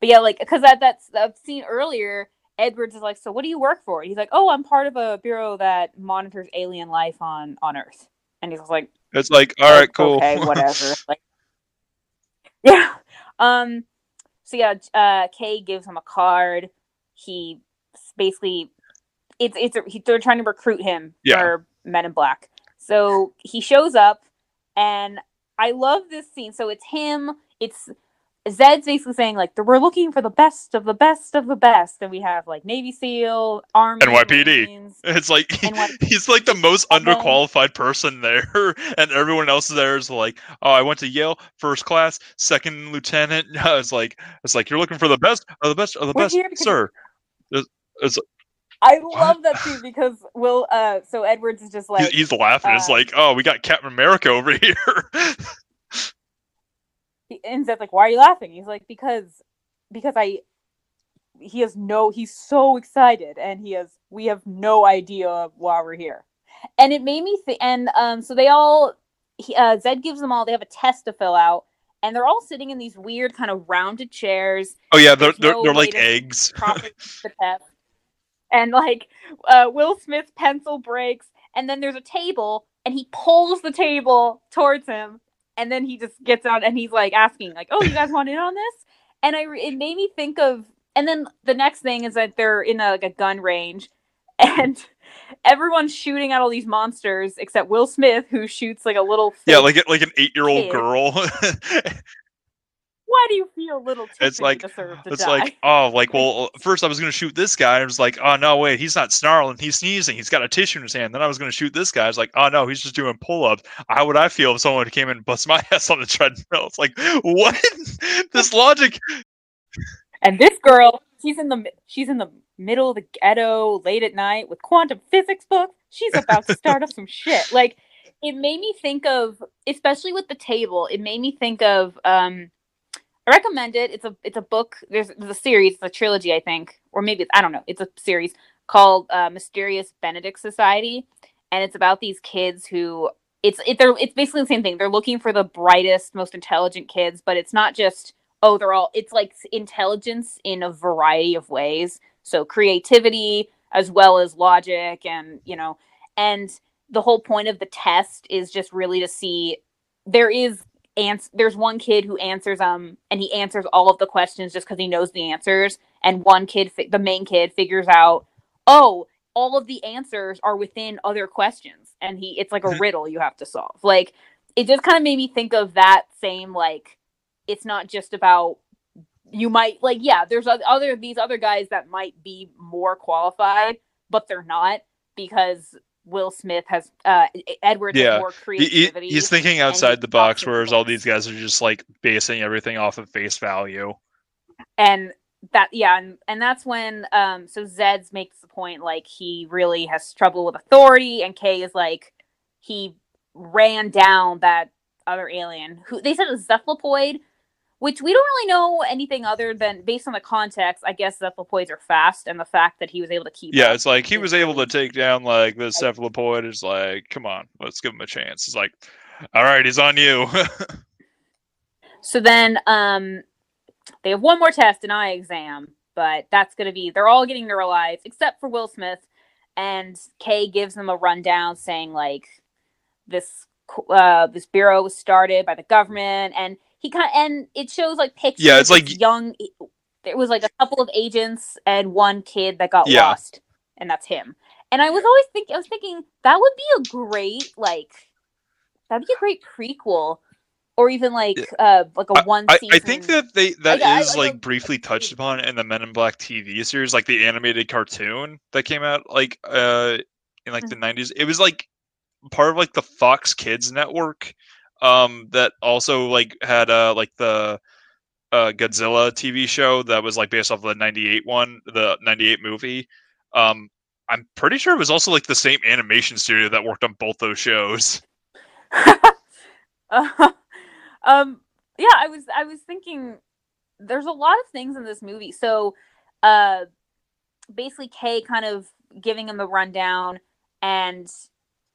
but yeah, like, because that that's that scene earlier, Edwards is like, so what do you work for? He's like, oh, I'm part of a bureau that monitors alien life on on Earth, and he's like, It's like, all right, cool. okay, [LAUGHS] whatever. like, [LAUGHS] yeah. Um. So yeah, uh, Kay gives him a card. He basically, it's it's a, he, they're trying to recruit him Yeah. for Men in Black. So he shows up, and I love this scene. So it's him. It's Zed's basically saying like we're looking for the best of the best of the best, and we have like Navy SEAL, Army, NYPD. Marines. [LAUGHS] It's like what- [LAUGHS] he's like the most And then- underqualified person there, [LAUGHS] and everyone else there is like, "Oh, I went to Yale, first class, second lieutenant." It's like, it's like you're looking for the best of the best of the best, sir. It's, it's I love that too because Will. Uh, so Edwards is just like he's, he's laughing. it's uh, like, "Oh, we got Captain America over here." He- and Zed's like, "Why are you laughing?" He's like, "Because, because I." He has no. He's so excited, and he has. We have no idea why we're here, and it made me think. And um, so they all. He, uh, Zed gives them all. They have a test to fill out, and they're all sitting in these weird kind of rounded chairs. oh yeah, they're they're, no they're like eggs. [LAUGHS] [LAUGHS] the test. And like uh, Will Smith's pencil breaks, and then there's a table, and he pulls the table towards him, and then he just gets out and he's like asking, like, "Oh, you guys want in on this?" And I, it made me think of. And then the next thing is that they're in a, like a gun range, [LAUGHS] and everyone's shooting at all these monsters except Will Smith, who shoots like a little. yeah, like like an eight year old kid. girl. [LAUGHS] Why do you feel little? It's like- to It's die? like, oh, like, well, first I was gonna shoot this guy, and I was like, oh no, wait, he's not snarling, he's sneezing, he's got a tissue in his hand. Then I was gonna shoot this guy. I was like, oh no, he's just doing pull-ups. How would I feel if someone came in and bust my [LAUGHS] ass on the treadmill? It's like, what? [LAUGHS] this logic? And this girl, she's in the she's in the middle of the ghetto late at night with quantum physics books. She's about to start up some shit. Like it made me think of, especially with the table. It made me think of. um I recommend it. It's a it's a book. There's, there's a series, it's a trilogy, I think, or maybe I don't know. It's a series called uh, Mysterious Benedict Society, and it's about these kids who it's it, they're, it's basically the same thing. They're looking for the brightest, most intelligent kids, but it's not just oh they're all. It's like intelligence in a variety of ways. So creativity as well as logic, and you know, and the whole point of the test is just really to see there is ans- there's one kid who answers um and he answers all of the questions just because he knows the answers and one kid fi- the main kid figures out oh all of the answers are within other questions and he it's like a Mhm. riddle you have to solve like it just kind of made me think of that same like it's not just about you might like yeah there's other these other guys that might be more qualified but they're not because will smith has uh edwards Yeah. more He, he- he's thinking outside the box, whereas all these guys are just like basing everything off of face value. and that yeah and, and that's when um so zed's makes the point like he really has trouble with authority and kay is like he ran down that other alien who they said was cephalopoid which we don't really know anything other than based on the context i guess cephalopoids are fast and the fact that he was able to keep Yeah, it's like he was able to take down like the cephalopoid. Is like, come on, let's give him a chance. It's like, all right, he's on you. [LAUGHS] So then um they have one more test, an eye exam, but that's going to be they're all getting neuralized except for Will Smith and Kay gives them a rundown saying like this uh this bureau was started by the government and he kind of, and it shows like pictures Yeah, it's like- young there was like a couple of agents and one kid that got Yeah. lost and that's him. And I was always thinking, I was thinking that would be a great like, that'd be a great prequel, or even like uh like a one. I. I think that they that Like, is I- like, briefly touched upon in the Men in Black TV series, like the animated cartoon that came out like uh in like the Mm-hmm. nineties. It was like part of like the Fox Kids network, um that also like had uh like the uh Godzilla TV show that was like based off of the ninety eight one, the ninety eight movie. Um I'm pretty sure it was also like the same animation studio that worked on both those shows. Uh, [LAUGHS] [LAUGHS] um yeah i was i was thinking there's a lot of things in this movie so uh basically kay kind of giving him the rundown and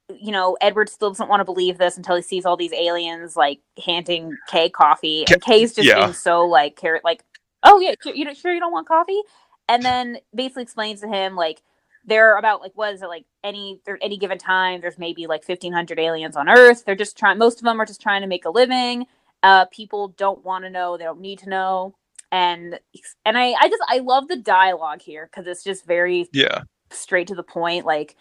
you know edward still doesn't want to believe this until he sees all these aliens like handing kay coffee and kay's just yeah. being so like carrot like oh yeah sure, you don't sure you don't want coffee and then basically explains to him like there are about like what is it like any there any given time there's maybe like 1500 aliens on earth they're just trying most of them are just trying to make a living uh people don't want to know they don't need to know and and i i just i love the dialogue here because it's just very Yeah. straight to the point like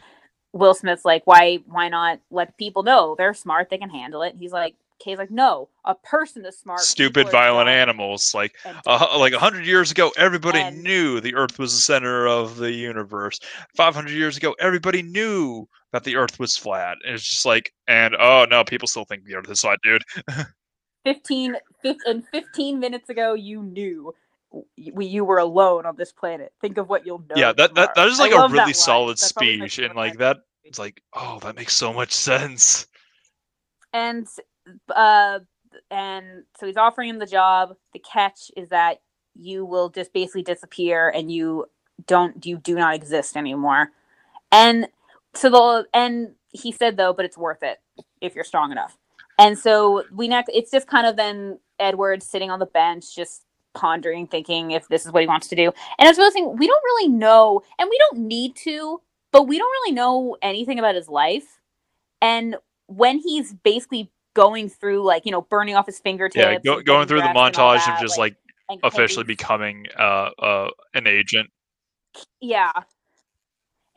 will smith's like why why not let people know they're smart they can handle it he's like kay's like no a person is smart Stupid violent animals. Like uh, like a hundred years ago, everybody And- knew the Earth was the center of the universe. Five hundred years ago, everybody knew that the Earth was flat. And it's just like, and oh no, people still think the Earth is flat, dude. [LAUGHS] 15, fif- and 15 minutes ago you knew you, you were alone on this planet. Think of what you'll know yeah, that, that that tomorrow. like a really solid That's speech, and like that, it's like, oh, that makes so much sense. and uh and so he's offering him the job. The catch is that you will just basically disappear and you don't you do not exist anymore. And so the and he said though but it's worth it if you're strong enough. And so we next it's just kind of then edward sitting on the bench just pondering thinking if this is what he wants to do. And it's really saying we don't really know and we don't need to but we don't really know anything about his life. And when he's basically going through like you know burning off his fingertips Yeah, go, going through the dressed and all montage that, of just like and officially becoming uh uh an agent. yeah.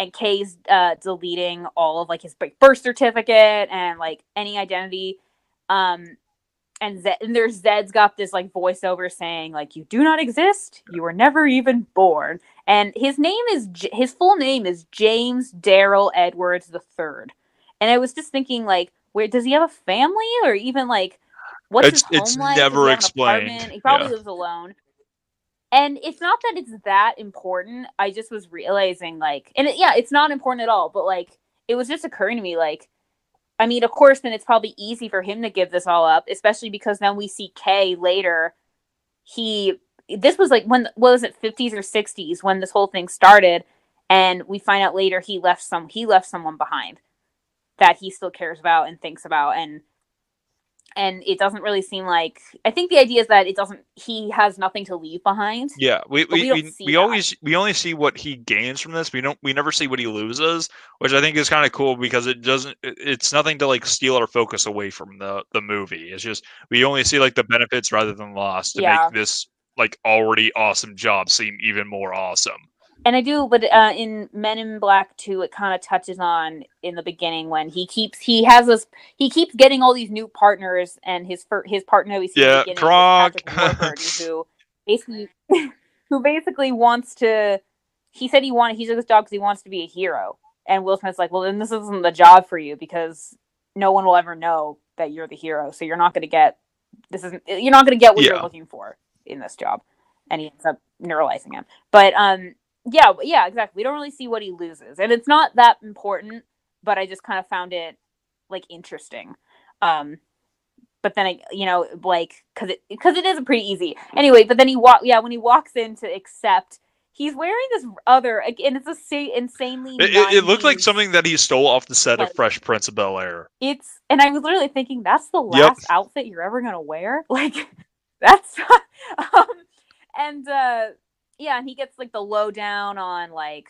And Kay's uh deleting all of like his birth certificate and like any identity. Um and, Zed, and there's Zed's got this like voiceover saying like you do not exist you were never even born and his name is J- his full name is James Daryl Edwards the third and I was just thinking like where does he have a family or even like what's It's- his home it's like? never explained. He probably Yeah. lives alone. And it's not that it's that important. I just was realizing like, and it, yeah, it's not important at all. But like, it was just occurring to me like, I mean, of course, then it's probably easy for him to give this all up, especially because then we see Kay later. He this was like when was it, fifties or sixties when this whole thing started, and we find out later he left some he left someone behind that he still cares about and thinks about and and it doesn't really seem like I think the idea is that it doesn't he has nothing to leave behind. Yeah, we we we we, we always we only see what he gains from this. We don't we never see what he loses, which I think is kind of cool because it doesn't it's nothing to like steal our focus away from the the movie. It's just we only see like the benefits rather than loss to Yeah. make this like already awesome job seem even more awesome. And I do, but uh, in Men in Black 2, it kind of touches on in the beginning when he keeps he has this he keeps getting all these new partners, and his fir- his partner we see Yeah, in the beginning Kronk. is Patrick Warburton, who basically [LAUGHS] who basically wants to. He said he wanted he took this job because he wants to be a hero, and Will Smith's like, well, then this isn't the job for you because no one will ever know that you're the hero, so you're not going to get this isn't you're not going to get what Yeah. you're looking for in this job, and he ends up neuralizing him. But um, yeah, yeah, exactly. We don't really see what he loses, and it's not that important. But I just kind of found it like interesting. Um, but then I, you know, like because it because it is pretty easy anyway. But then he walk, yeah, when he walks in to accept, he's wearing this other again. It's a sa- insanely. It, it, it looked like something that he stole off the set of Fresh Prince of Bel Air. it's and I was literally thinking that's the Yep. last outfit you're ever gonna wear. [LAUGHS] Like that's [LAUGHS] um and uh yeah, and he gets like the lowdown on like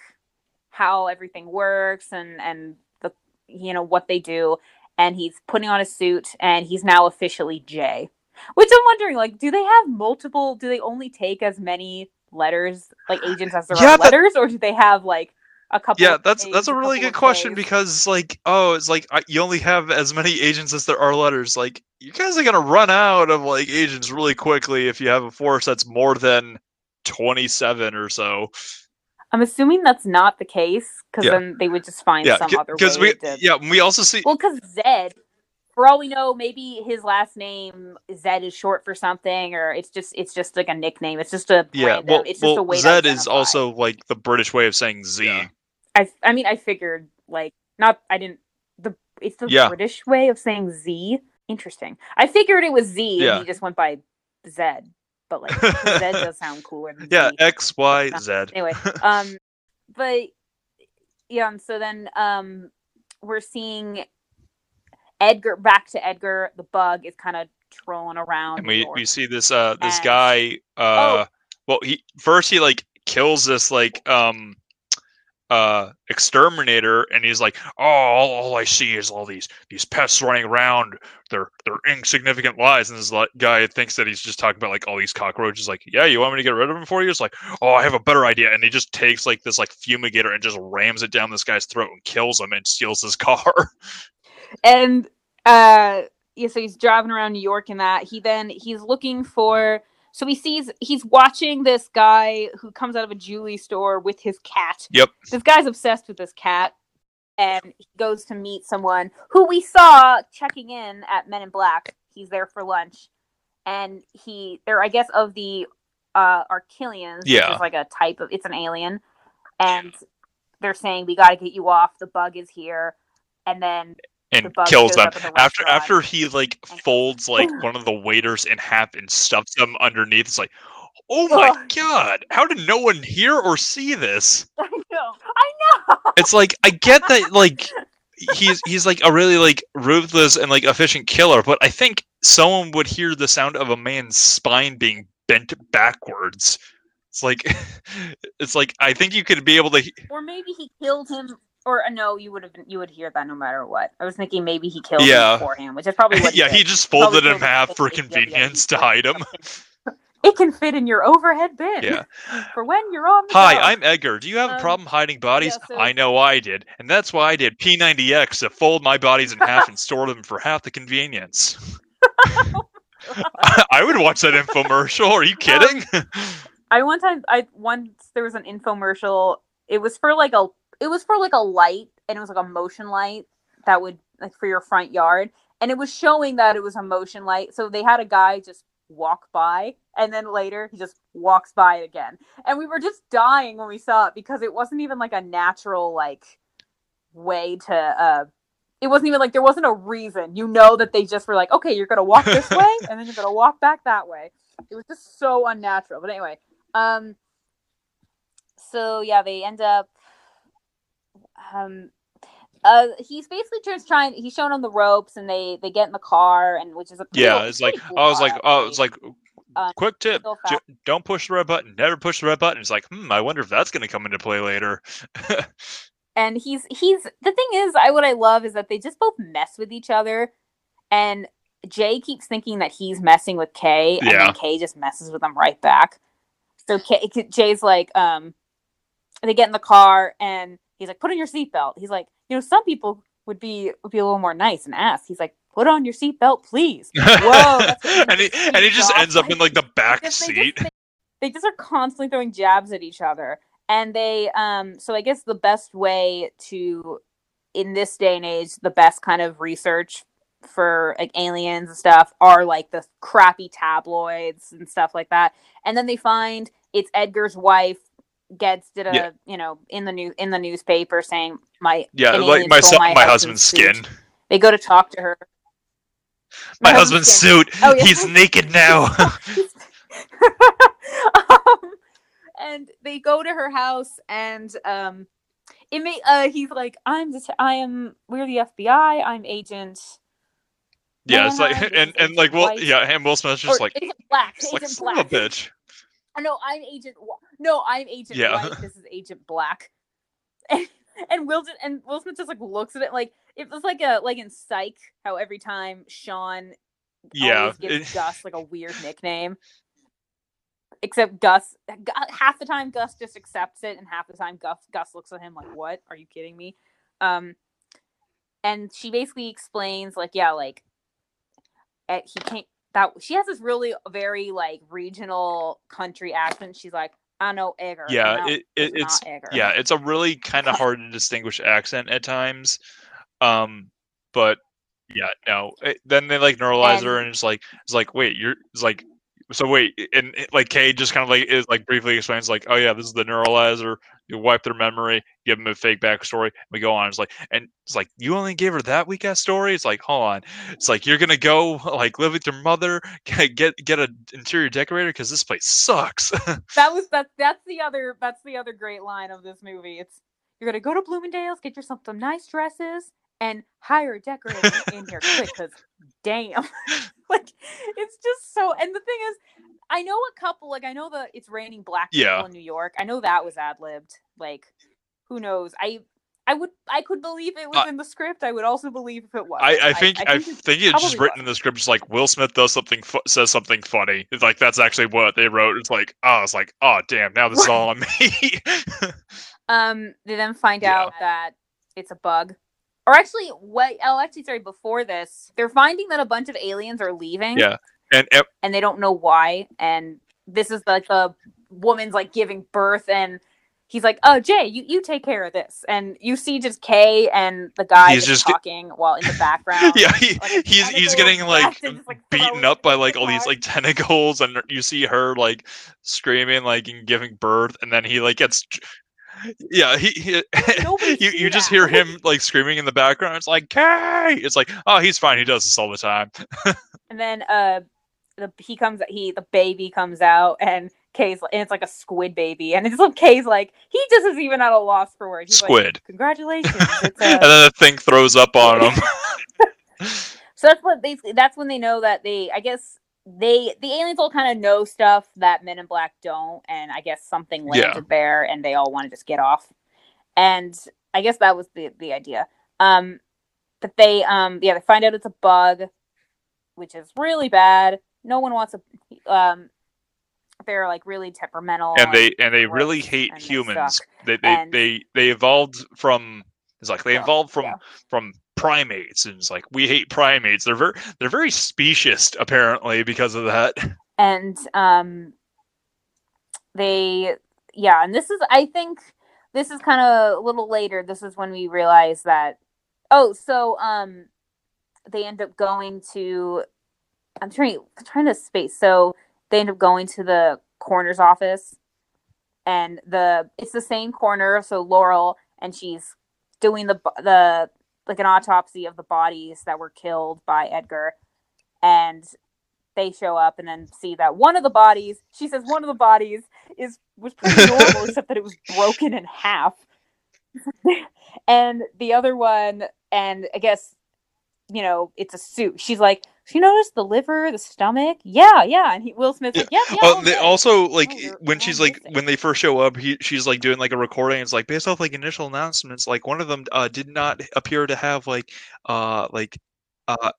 how everything works and and the you know what they do and he's putting on a suit and he's now officially Jay. Which I'm wondering like do they have multiple do they only take as many letters like agents as there Yeah, are that- letters or do they have like a couple. Yeah, of that's A's, that's a really couple good question K's. because like oh, it's like I, you only have as many agents as there are letters. Like you guys are gonna run out of like agents really quickly if you have a force that's more than twenty seven or so. I'm assuming that's not the case because Yeah. then they would just find Yeah, some other way because we to. yeah we also see Well, because Zed, for all we know, maybe his last name Zed is short for something, or it's just it's just like a nickname. It's just a yeah well it's just a well way. to is also like the British way of saying Z. Yeah. I I mean I figured like not I didn't the it's the Yeah. British way of saying Z. Interesting. I figured it was Z Yeah. and he just went by Zed, but like [LAUGHS] Zed does sound cooler Yeah, Z. X Y Z. [LAUGHS] Anyway, um, but yeah, and so then um, we're seeing Edgar back to Edgar. The bug is kind of trolling around. and we we see this uh this And- guy uh well he first he like kills this like um uh exterminator and he's like oh all, all i see is all these these pests running around. They're they're insignificant lies. And this guy thinks that he's just talking about like all these cockroaches like yeah you want me to get rid of them for you? It's like oh i have a better idea. And he just takes like this like fumigator and just rams it down this guy's throat and kills him and steals his [LAUGHS] car. And uh yeah so he's driving around new york and that. He then he's looking for so he sees he's watching this guy who comes out of a jewelry store with his cat Yep. this guy's obsessed with this cat and he goes to meet someone who we saw checking in at men in black he's there for lunch and he they're i guess of the uh Arquillians which Yeah. is like a type of it's an alien and they're saying we got to get you off the bug is here and then The and bug kills them the after after he like [LAUGHS] folds like one of the waiters in half and stuffs them underneath it's like oh my Ugh. god how did no one hear or see this [LAUGHS] I know. I know. it's like i get that like he's he's like a really like ruthless and like efficient killer but i think someone would hear the sound of a man's spine being bent backwards it's like [LAUGHS] it's like i think you could be able to Or maybe he killed him. Or uh, no, you would have. You would hear that no matter what. I was thinking maybe he killed Yeah. him beforehand, which is probably [LAUGHS] what. He yeah did. he just folded in him half for thinking, [LAUGHS] yeah, yeah, convenience to hide him [LAUGHS] It can fit in your overhead bin. yeah For when you're on the Hi, go. I'm Edgar. Do you have a Um, problem hiding bodies? yeah, so- I know I did. And that's why I did P90X to fold my bodies in half and store them for half the convenience. I would watch that infomercial. Are you kidding? I one time I once there was an infomercial. It was for like a it was for like a light and it was like a motion light that would like for your front yard and it was showing that it was a motion light. So they had a guy just walk by and then later he just walks by it again. And we were just dying when we saw it because it wasn't even like a natural like way to uh it wasn't even like there wasn't a reason. You know that they just were like, okay, you're gonna walk this [LAUGHS] way and then you're gonna walk back that way. It was just so unnatural. But anyway, um so yeah, they end up um uh he's basically just trying he's showing on the ropes and they they get in the car and which is a pretty- yeah, it's like cool I was [LAUGHS] like, oh, it's like Um, quick tip: j- don't push the red button. Never push the red button. It's like, hmm, I wonder if that's going to come into play later. [LAUGHS] and he's he's the thing is i what i love is that they just both mess with each other and jay keeps thinking that he's messing with kay and Yeah. then kay just messes with him right back so kay, jay's like um they get in the car and he's like put on your seatbelt. He's like you know some people would be would be a little more nice and ask. He's like put on your seatbelt please. [LAUGHS] Whoa, and he and he just laugh, ends up in like the back they seat. just, they, they just are constantly throwing jabs at each other. And they um so i guess the best way to in this day and age the best kind of research for like aliens and stuff are like the crappy tabloids and stuff like that. And then they find it's edgar's wife gets did a Yeah. you know in the new in the newspaper saying my Yeah, like my son, my husband's suit. skin. they go to talk to her My husband's suit. Oh, yeah. He's naked now. [LAUGHS] [LAUGHS] um, and they go to her house and um it may uh he's like i'm just i am we're the fbi i'm agent yeah, it's like and and like well, yeah, and Will Smith's just or like, black like son black of a bitch. No i'm agent no i'm agent Yeah. white this is agent black [LAUGHS] and, and will and will smith just like looks at it like it was like a like in psych how every time Shawn Yeah, gives Gus like a weird nickname. except Gus. Half the time, Gus just accepts it, and half the time, Gus Gus looks at him like, "What? Are you kidding me?" Um, and she basically explains, like, yeah, like, eh, he can't. That she has this really very like regional country accent. She's like, I know Egger. Yeah, it, it it's yeah, it's a really kind of hard to distinguish accent at times. Um, but yeah, no. It, then they like neuralize and, her, and it's like it's like wait, you're it's like so wait, and like Kay just kind of like is like briefly explains like, oh yeah, this is the neuralizer. You wipe their memory, give them a fake backstory. We go on. It's like, and it's like you only gave her that weak ass story. It's like, hold on. It's like you're gonna go like live with your mother, [LAUGHS] get get an interior decorator because this place sucks. [LAUGHS] that was that's That's the other. That's the other great line of this movie. It's you're gonna go to Bloomingdale's, get yourself some nice dresses, and hire a decorator in here quick because damn [LAUGHS] [LAUGHS] like it's just so and the thing is i know a couple like i know the it's raining black people yeah. in new york i know that was ad-libbed like who knows i I would, I could believe it was uh, in the script. I would also believe if it was. I, I think, I, I think, I think it's just written was. in the script. Just like Will Smith does something, fu- says something funny. It's like that's actually what they wrote. It's like, oh, it's like, oh, damn, now this is all [LAUGHS] on me. um, they then find yeah. out that it's a bug or actually what oh actually sorry before this they're finding that a bunch of aliens are leaving. Yeah and and they don't know why and this is like the woman's like giving birth and he's like oh jay you, you take care of this. And you see just kay and the guy he's just talking while in the background. [LAUGHS] Yeah he, like, he's he's getting like, [LAUGHS] just, like beaten up by like all these like tentacles and you see her like screaming like and giving birth and then he like gets yeah, he, he [LAUGHS] you you just hear him like screaming in the background. It's like, "Kay!" It's like, "Oh, he's fine. He does this all the time." [LAUGHS] and then uh, the he comes he the baby comes out and Kay's and it's like a squid baby, and it's like Kay's like he just is even at a loss for words. He's squid. Like, Congratulations. [LAUGHS] and then the thing throws up on him. so that's what they. That's when they know that they. I guess they the aliens all kind of know stuff that Men in Black don't, and I guess something landed yeah. there, and they all want to just get off. And I guess that was the the idea. Um, but they um yeah they find out it's a bug, which is really bad. No one wants a um. They're like really temperamental, and they and they really hate humans. They they, they, they they evolved from it's like they evolved from yeah. from primates, and it's like we hate primates. They're very they're very specious apparently because of that. [LAUGHS] And um, they yeah, and this is I think this is kind of a little later. This is when we realize that oh, so um, they end up going to I'm trying I'm trying to space. So they end up going to the coroner's office and the it's the same coroner so laurel and she's doing the the like an autopsy of the bodies that were killed by Edgar, and they show up and then see that one of the bodies. She says one of the bodies is was pretty normal, [LAUGHS] except that it was broken in half, [LAUGHS] and the other one, and I guess you know it's a suit. She's like, you notice the liver, the stomach? Yeah, yeah. And he, Will Smith's yeah. like, yeah, yeah. They also like oh, when she's like when they first show up, he, she's like doing like a recording. It's like based off like initial announcements. Like one of them uh, did not appear to have like uh like uh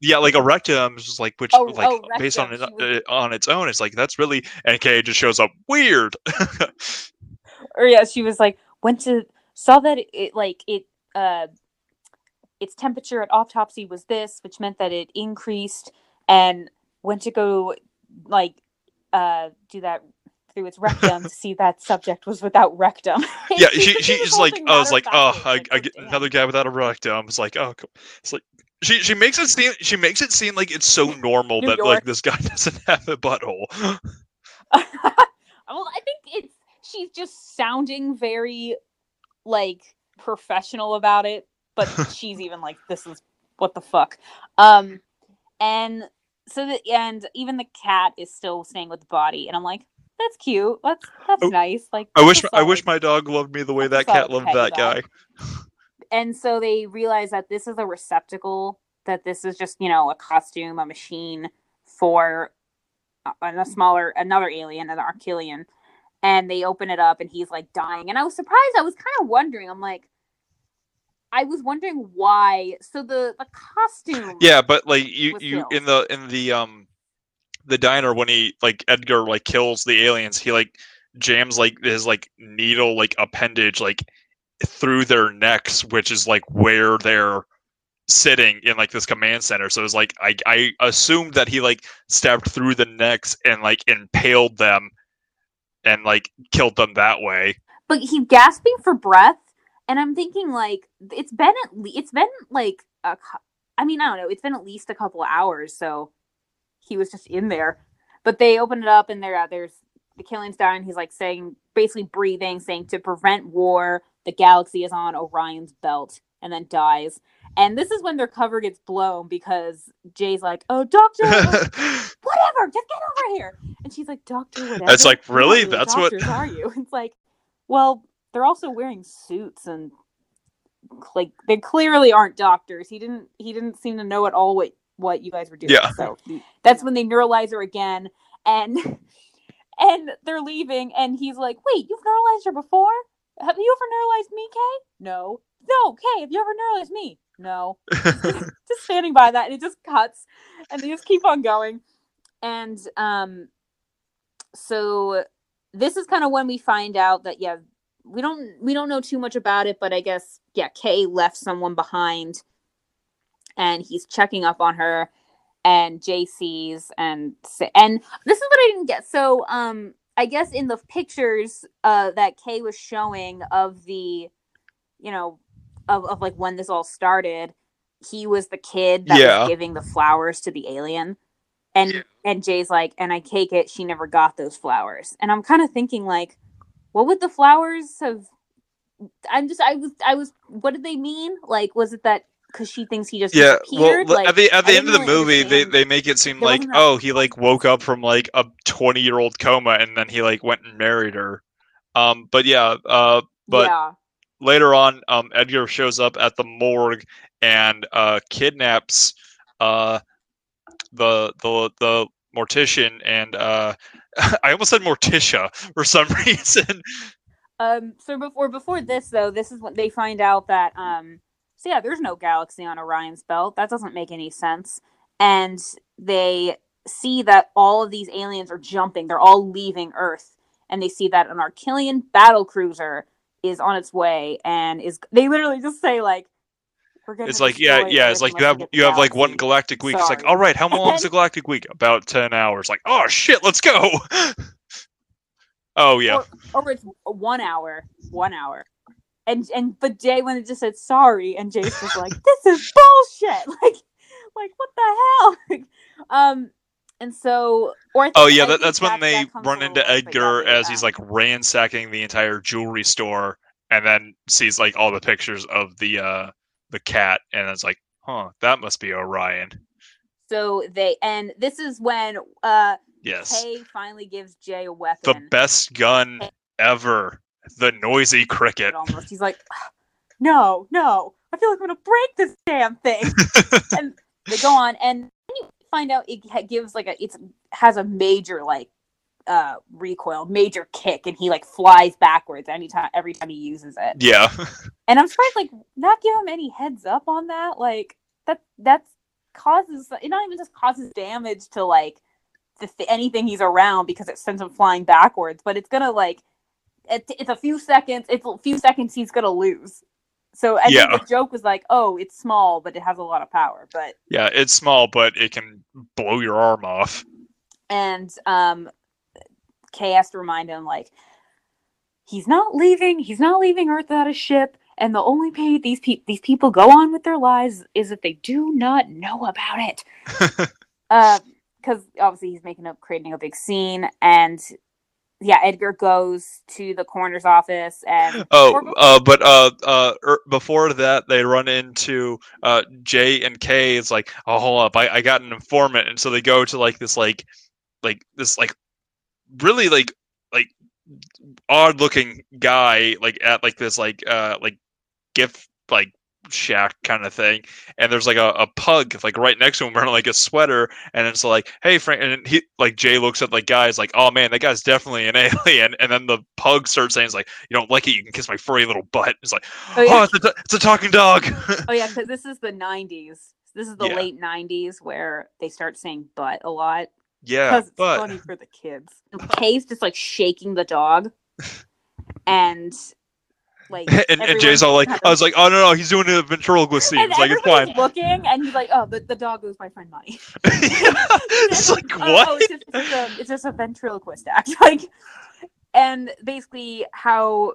yeah like a rectum just like which oh, like oh, based on it. Uh, on its own it's like that's really and Kay just shows up weird [LAUGHS] or yeah she was like went to saw that it like it uh its temperature at autopsy was this, which meant that it increased and went to go like uh, do that through its rectum to see that subject was without rectum. [LAUGHS] yeah, she, [LAUGHS] she's like, I was like, oh, I, I get another guy without a rectum. It's like, oh, it's like she she makes it seem she makes it seem like it's so [LAUGHS] normal that York. like this guy doesn't have a butthole. well, I think it's she's just sounding very like professional about it but she's even like, this is what the fuck. Um, and so the and even the cat is still staying with the body, and I'm like, that's cute. That's that's oh, nice. Like I wish I wish my dog loved me the way that cat loved that guy. and so they realize that this is a receptacle. That this is just you know a costume, a machine for a, a smaller another alien, an Arquillian. And they open it up, and he's like dying. And I was surprised. I was kind of wondering. I'm like, I was wondering why. So the the costume. Yeah, but like you you killed. in the in the um the diner when he like Edgar like kills the aliens, he like jams like his like needle like appendage like through their necks, which is like where they're sitting in like this command center. So it was like I I assumed that he like stabbed through the necks and like impaled them and like killed them that way. But he's gasping for breath, and I'm thinking like it's been at least it's been like a I mean I don't know it's been at least a couple hours, so he was just in there. But they open it up and there uh, there's the killing's dying. He's like saying basically breathing, saying to prevent war, the galaxy is on Orion's belt, and then dies. And this is when their cover gets blown because Jay's like, "Oh, Doctor, [LAUGHS] whatever, just get over here." And she's like, "Doctor, whatever." It's like, really? That's what- are you? [LAUGHS] It's like, well, they're also wearing suits and like they clearly aren't doctors. He didn't he didn't seem to know at all what what you guys were doing. Yeah. So that's when they neuralize her again and [LAUGHS] and they're leaving and he's like, "Wait, you've neuralized her before? Have you ever neuralized me, Kay?" No. No, Kay, have you ever neuralized me? No. [LAUGHS] just standing by that and it just cuts and they just keep on going. And um so this is kind of when we find out that yeah, we don't we don't know too much about it, but I guess yeah, Kay left someone behind and he's checking up on her and Jay sees and and this is what I didn't get. So um I guess in the pictures uh that Kay was showing of the you know of, of like when this all started, he was the kid that Yeah. was giving the flowers to the alien. And Yeah. and Jay's like, and I take it she never got those flowers. And I'm kind of thinking like, what would the flowers have I'm just I was I was what did they mean? Like was it that because she thinks he just yeah, well, like, at the at I the end of the movie, they, they make it seem There like oh he like woke up from like a twenty year old coma and then he like went and married her. Um, but yeah, uh, but yeah. later on, um, Edgar shows up at the morgue and uh, kidnaps uh, the the the mortician and uh, [LAUGHS] I almost said Morticia for some [LAUGHS] reason. Um. So before before this though, this is when they find out that um. So yeah, there's no galaxy on Orion's belt. That doesn't make any sense. And they see that all of these aliens are jumping. They're all leaving Earth, and they see that an Arquillian battle cruiser is on its way, and is they literally just say like. It's like yeah, yeah. It's like you have you have like one galactic week. It's like all right, how [LAUGHS] long is the galactic week? About ten hours. Like oh shit, let's go. [LAUGHS] oh yeah, or, or it's one hour, one hour. And and but Jay when it just said sorry, and Jay's just like, this is bullshit. [LAUGHS] Like, like what the hell? um, and so or oh yeah. That, that's when they that run into little later, but yeah, Edgar as he's um, like ransacking the entire jewelry store, and then sees like all the pictures of the uh the cat, and it's like, huh, that must be Orion. So they and this is when uh Yes. Kay finally gives Jay a weapon. the best gun ever. The noisy cricket. almost. He's like, no, no, I feel like I'm gonna break this damn thing. [LAUGHS] and they go on, and then you find out it gives like a it's has a major like uh recoil, major kick, and he like flies backwards anytime every time he uses it. yeah. [LAUGHS] And I'm surprised like not give him any heads up on that. Like that that's causes it not even just causes damage to like the th- anything he's around because it sends him flying backwards, but it's gonna like it, it's a few seconds. It's a few seconds he's gonna lose. So I Yeah. think the joke was like, oh, it's small, but it has a lot of power. But Yeah, it's small, but it can blow your arm off. and um, Kay has to remind him like he's not leaving. He's not leaving Earth without a ship. And the only way these people these people go on with their lives is if they do not know about it. [LAUGHS] because obviously he's making up creating a big scene and yeah edgar goes to the coroner's office and Oh, uh, but uh, uh, er, before that, they run into uh, J and K. It's like, oh, hold up, I, I got an informant, and so they go to like this like, like this like, really like like odd looking guy like at like this like uh like gift like shack kind of thing. And there's like a, a pug like right next to him wearing like a sweater. And it's like hey frank and he like jay looks at like guys like oh man that guy's definitely an [LAUGHS] alien. And then the pug starts saying it's like you don't like it? You can kiss my furry little butt. It's like Oh, oh, it's, a, it's a talking dog. Oh yeah [LAUGHS] because this is the 90s this is the Yeah. late 90s where they start saying butt a lot Yeah, because it's but funny for the kids. Kay's just like shaking the dog, [LAUGHS] and like and, and Jay's all like, [LAUGHS] I was like, oh no no, he's doing a ventriloquist scene. and It's like it's everybody's fine. looking, and he's like, "Oh, the, the dog owes my friend money." [LAUGHS] it's like Oh, what? Oh, it's, just, it's, just a, it's just a ventriloquist act, like, and basically how,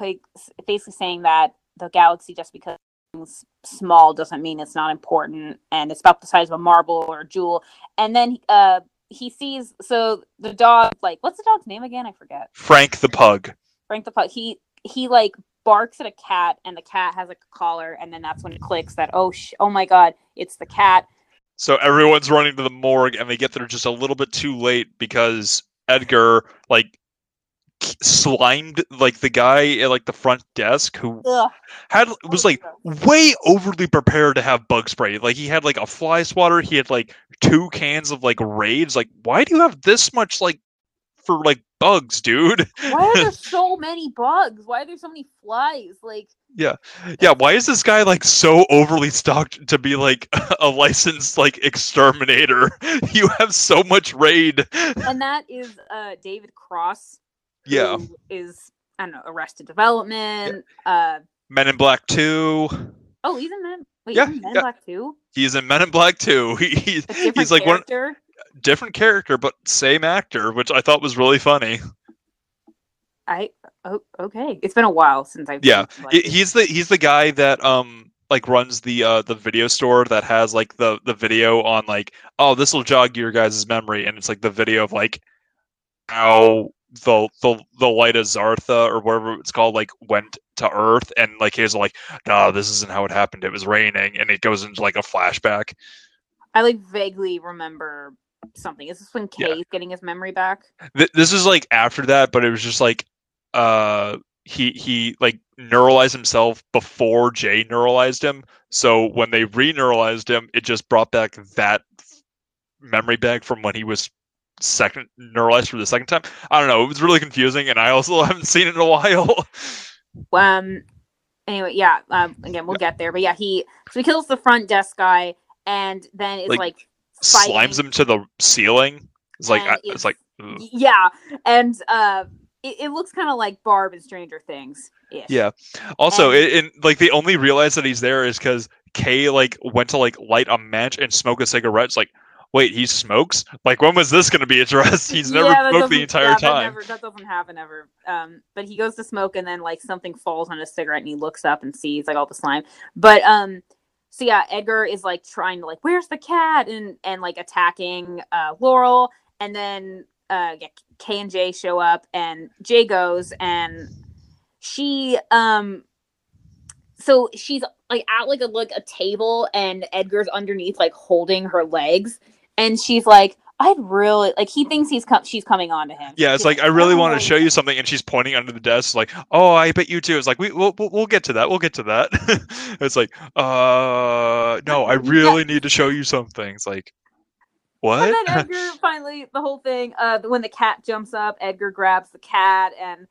like, basically saying that the galaxy just because it's small doesn't mean it's not important, and it's about the size of a marble or a jewel. And then, uh, he sees so the dog, like, what's the dog's name again? I forget. Frank the pug. Frank the pug. He he like barks at a cat, and the cat has like a collar, and then that's when it clicks that oh sh- oh my god, it's the cat. So everyone's running to the morgue, and they get there just a little bit too late because Edgar like slimed like the guy at like the front desk who Ugh. had was like way overly prepared to have bug spray. Like he had like a fly swatter, he had like two cans of like raids. Like, why do you have this much like for like bugs, dude? Why are there [LAUGHS] so many bugs? Why are there so many flies? Like, Yeah, Yeah, why is this guy like so overly stocked to be like [LAUGHS] a licensed like exterminator? [LAUGHS] You have so much raid. and that is uh David Cross. Yeah. is I don't know Arrested Development. Uh Men in Black 2. oh, he's in Men. Wait, Yeah, Men in yeah. Black Two. He's in Men in Black 2. [LAUGHS] He, he's he's like one different character but same actor, which I thought was really funny. I oh okay. It's been a while since I've Yeah, seen, like, he's the he's the guy that um like runs the uh the video store that has like the the video on like oh this will jog your guys' memory and it's like the video of like how the the the light of Zartha or whatever it's called like went to Earth and like he's like no this isn't how it happened it was raining and it goes into like a flashback I like vaguely remember something. Is this when Yeah. Kay's getting his memory back? Th- this is like after that but it was just like uh he he like neuralized himself before Jay neuralized him so when they re-neuralized him it just brought back that memory back from when he was second neuralized for the second time i don't know it was really confusing and i also [LAUGHS] haven't seen it in a while [LAUGHS] Um. Anyway, yeah. Um. Again, we'll get there. But yeah, he so he kills the front desk guy, and then it's Like, like, fighting. slimes him to the ceiling it's like I, it's- it's like ugh. Yeah, and uh, it, it looks kind of like Barb in Stranger Things. Yeah. Also, And- it, and like they only realize that he's there is because Kay like went to like light a match and smoke a cigarette. It's like, wait, he smokes? Like, when was this going to be addressed? [LAUGHS] He's never Yeah, smoked the entire yeah, time. never- That, doesn't happen ever. Um, but he goes to smoke, and then like something falls on his cigarette, and he looks up and sees like all the slime. But um, so yeah, Edgar is like trying to like, where's the cat, and and like attacking uh, Laurel, and then uh, yeah, K and J show up, and Jay goes, and she um, so she's like at like a like a table, and Edgar's underneath like holding her legs, and she's like. I'd really like. He thinks he's com- she's coming on to him. Yeah, it's She's like I really want to show you something, and she's pointing under the desk, like, "Oh, I bet you too." It's like we we'll we'll, we'll get to that. We'll get to that. [LAUGHS] it's like, uh, no, I really need to show you something. It's like, what? And then Edgar [LAUGHS] finally, the whole thing. Uh, when the cat jumps up, Edgar grabs the cat, and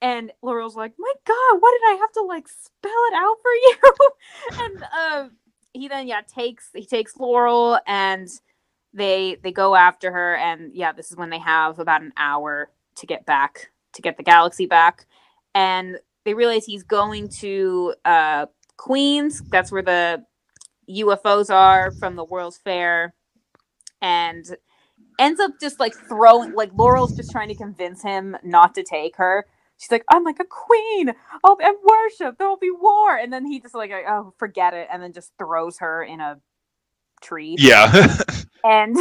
and Laurel's like, "My God, what did I have to like spell it out for you?" [LAUGHS] and uh, he then yeah takes he takes Laurel, and they they go after her, and yeah, this is when they have about an hour to get back to get the galaxy back, and they realize he's going to uh, Queens. That's where the UFOs are from the World's Fair and ends up just like throwing like Laurel's just trying to convince him not to take her. She's like, I'm like a queen. I'll be worship. There'll be war. And then he just like, oh, forget it, and then just throws her in a tree. yeah, [LAUGHS] And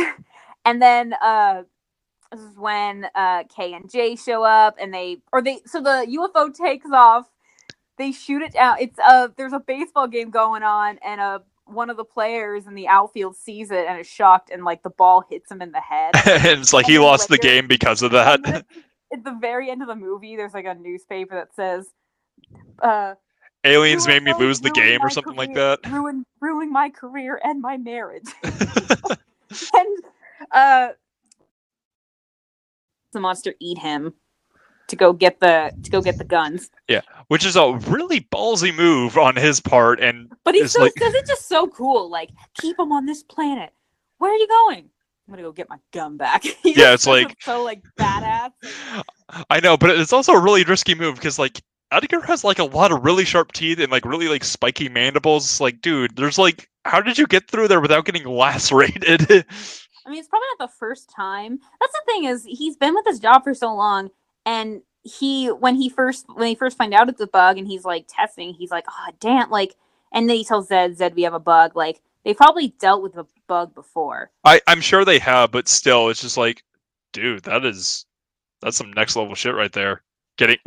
and then uh this is when uh K and J show up and they or they so the UFO takes off. They shoot it down. It's a there's a baseball game going on and uh one of the players in the outfield sees it and is shocked and like the ball hits him in the head. [LAUGHS] and it's like he And then, lost the like, there's- game because of that. [LAUGHS] At the very end of the movie, there's like a newspaper that says, uh, Aliens made me lose the game or something like that. Ruin, ruining my career and my marriage. [LAUGHS] [LAUGHS] and uh, the monster eat him to go get the to go get the guns. Yeah, which is a really ballsy move on his part, and But he It's still like- it's just so cool. Like, keep him on this planet. Where are you going? I'm gonna go get my gun back. [LAUGHS] Yeah, it's like- so like badass. I know, but it's also a really risky move because like Edgar has like a lot of really sharp teeth and like really like spiky mandibles. Like, dude, there's like, how did you get through there without getting lacerated? [LAUGHS] I mean, it's probably not the first time. That's the thing is he's been with this job for so long, and he when he first when he first find out it's a bug, and he's like testing, he's like, oh damn, like, and then he tells Zed, Zed, we have a bug. Like they probably dealt with a bug before. I I'm sure they have, but still, it's just like, dude, that is that's some next level shit right there. Getting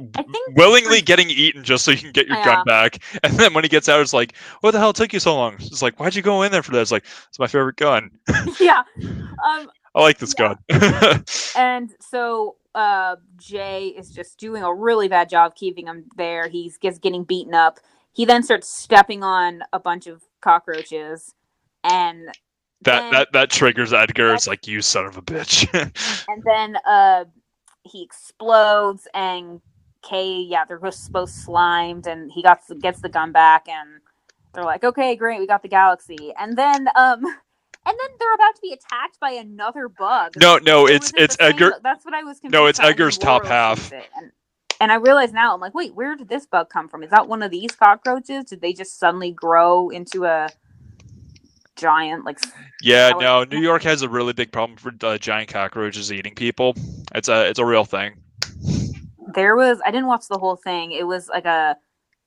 willingly getting eaten just so you can get your Yeah. gun back, [LAUGHS] and then when he gets out, it's like, what the hell took you so long? It's like, why'd you go in there for that? It's like, it's my favorite gun. [LAUGHS] yeah. Um, I like this Yeah. gun. [LAUGHS] and so uh Jay is just doing a really bad job keeping him there. He's gets getting beaten up. He then starts stepping on a bunch of cockroaches, and that then- that that triggers Edgar. It's like you son of a bitch. and then uh he explodes and Kay, yeah, they're both both slimed, and he got gets the gun back, and they're like, okay, great, we got the galaxy, and then um. [LAUGHS] And then they're about to be attacked by another bug. no, no, it's it's the same Edgar. That's what I was confused. No, it's about, and then Edgar's top half. And, and I realize now, I'm like, wait, where did this bug come from? Is that one of these cockroaches? Did they just suddenly grow into a giant, like, Yeah, no, New York has a really big problem for uh, giant cockroaches eating people. It's a it's a real thing. there was i didn't watch the whole thing it was like a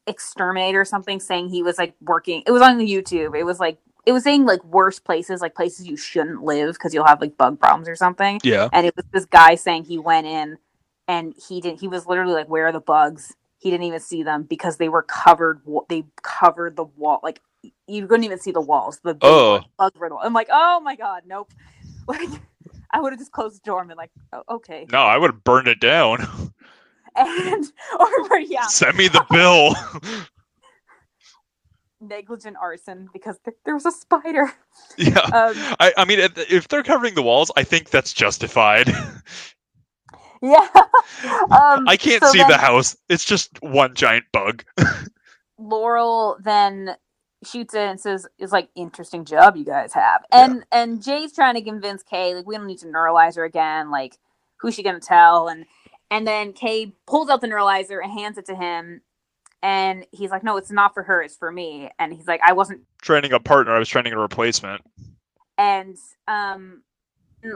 exterminator or something saying he was like working it was on the youtube it was like it was saying like worst places like places you shouldn't live because you'll have like bug problems or something Yeah. and it was this guy saying he went in and he didn't he was literally like where are the bugs he didn't even see them because they were covered they covered the wall like you couldn't even see the walls the Oh. bug riddle i'm like oh my god nope [LAUGHS] like i would have just closed the door and been like oh, okay No, I would have burned it down. [LAUGHS] and [LAUGHS] or yeah Send me the bill. negligent arson because th- there was a spider. yeah. Um, I, I mean, if- if they're covering the walls, I think that's justified. yeah. um, I can't so see then the house. It's just one giant bug. Laurel then shoots it and says, "It's like interesting job you guys have." And and Jay's trying to convince Kay like we don't need to neuralize her again. Like who's she gonna tell? And and then Kay pulls out the neuralizer and hands it to him. And he's like, "No, it's not for her. It's for me." And he's like, "I wasn't training a partner. I was training a replacement. and um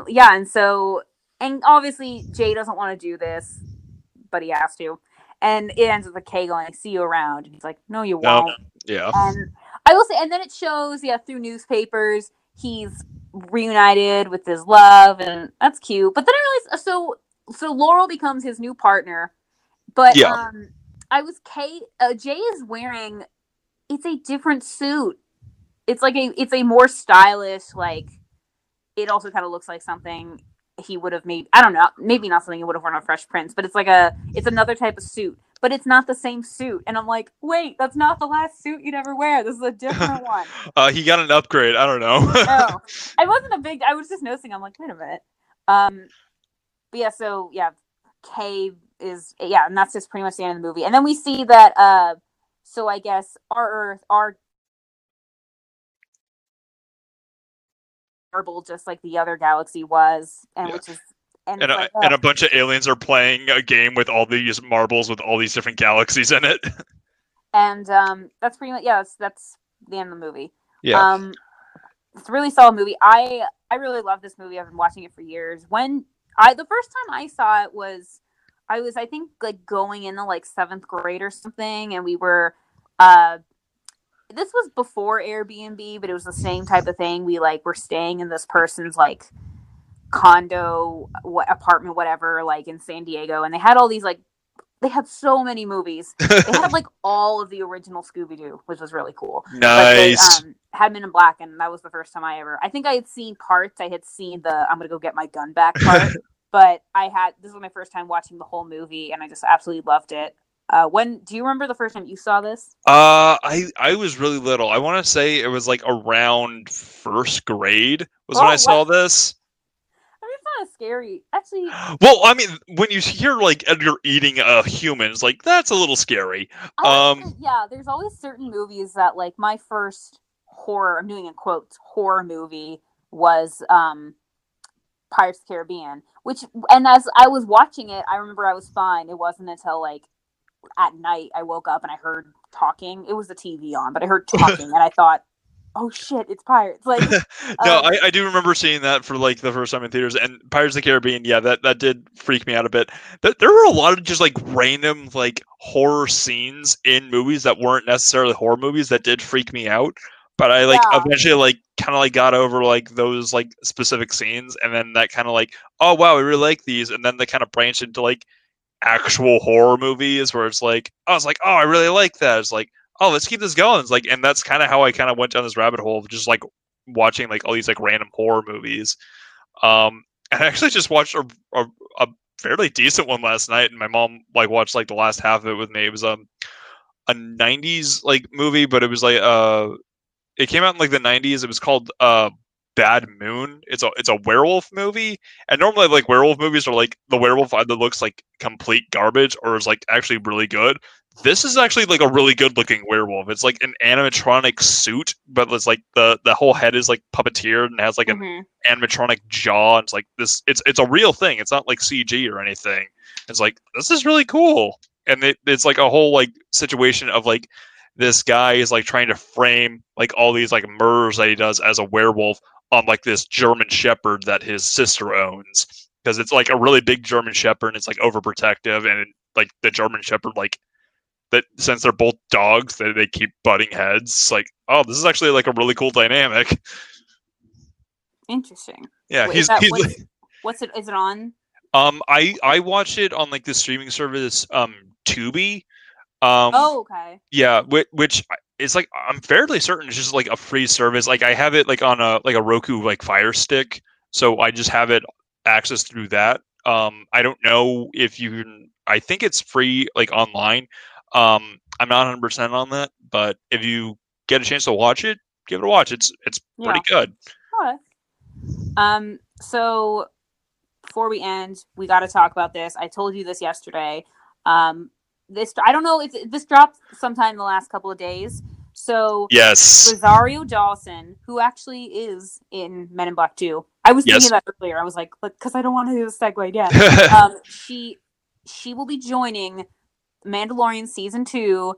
yeah and so and obviously jay doesn't want to do this but he has to and it ends with a k going see you around and he's like no you No. won't Yeah. and i will say and then it shows yeah through newspapers he's reunited with his love and that's cute. But then i realized so so laurel becomes his new partner. But Yeah. um i was kate uh, jay is wearing it's a different suit. It's like a it's a more stylish like it also kind of looks like something he would have made i don't know maybe not something he would have worn on fresh prince but it's like a it's another type of suit but it's not the same suit and i'm like wait that's not the last suit you'd ever wear this is a different [LAUGHS] one Uh, he got an upgrade. I don't know. oh [LAUGHS] i wasn't a big i was just noticing i'm like wait a minute um but yeah so yeah kay is yeah and that's just pretty much the end of the movie and then we see that uh so i guess our earth our marble just like the other galaxy was and Yeah. which is and, and a, like, and oh. a bunch of aliens are playing a game with all these marbles with all these different galaxies in it. [LAUGHS] and um that's pretty much yeah that's that's the end of the movie Yeah. um it's a really solid movie i i really love this movie i've been watching it for years when i the first time i saw it was i was i think like going into like seventh grade or something and we were uh this was before airbnb but it was the same type of thing we like were staying in this person's like condo what apartment whatever like in san diego and they had all these like they had so many movies they had like [LAUGHS] all of the original Scooby Doo, which was really cool. But they nice. um, had Men in Black, and that was the first time I ever. I think I had seen parts. I had seen the "I'm gonna go get my gun back" [LAUGHS] part, but I had this was my first time watching the whole movie, and I just absolutely loved it. Uh, when do you remember the first time you saw this? Uh, I I was really little. I want to say it was like around first grade was when Oh, I saw this. I mean, it's not as scary. Actually, Well, I mean, when you hear like Edgar eating a human, it's like that's a little scary. Um, yeah, there's always certain movies that like my first horror. I'm doing in quotes horror movie was um Pirates of the Caribbean. Which and as I was watching it, I remember I was fine. It wasn't until like at night I woke up and I heard talking. It was the TV on, but I heard [LAUGHS] talking and I thought, oh shit, it's pirates. Like [LAUGHS] no, um, I, I do remember seeing that for like the first time in theaters, and Pirates of the Caribbean. Yeah, that that did freak me out a bit. Th- There were a lot of just like random like horror scenes in movies that weren't necessarily horror movies that did freak me out. But I like Yeah. eventually like kind of like got over like those like specific scenes, and then that kind of like oh wow, I really like these, and then they kind of branched into like actual horror movies where it's like I was like oh I really like that. It's like oh let's keep this going. It's like and that's kind of how I kind of went down this rabbit hole of just like watching like all these like random horror movies. Um, and [LAUGHS] I actually just watched a, a, a fairly decent one last night, and my mom like watched like the last half of it with me. It was um a '90s like movie, but it was like uh it came out in like the '90s. It was called uh Bad Moon. It's a it's a werewolf movie, and normally like werewolf movies are like the werewolf either looks like complete garbage or is like actually really good. This is actually like a really good looking werewolf. It's like an animatronic suit, but it's like the the whole head is like puppeteered and has like an mhm. animatronic jaw. It's like this. It's it's a real thing. It's not like CG or anything. It's like this is really cool, and it, it's like a whole like situation of like this guy is like trying to frame like all these like murders that he does as a werewolf on like this German Shepherd that his sister owns because it's like a really big German Shepherd and it's like overprotective and like the German Shepherd like that since they're both dogs they, they keep butting heads. It's like oh this is actually like a really cool dynamic. Interesting. Yeah, Wait, he's that- he's what's, what's it is it on? Um, I I watched it on like the streaming service um Tubi. Um, oh, okay. yeah, which, which is like I'm fairly certain it's just like a free service. Like I have it like on a like a Roku like Fire Stick, so I just have it access through that. Um, I don't know if you can. I think it's free like online. Um, I'm not 100 percent on that, but if you get a chance to watch it, give it a watch. It's it's pretty good. Okay. Um, so before we end, we got to talk about this. I told you this yesterday. Um, this I don't know if this dropped sometime in the last couple of days. So Yes. Rosario Dawson, who actually is in Men in Black 2. I was Yes. thinking that earlier. I was like, because I don't want to do the segue yet. [LAUGHS] um, she she will be joining Mandalorian season two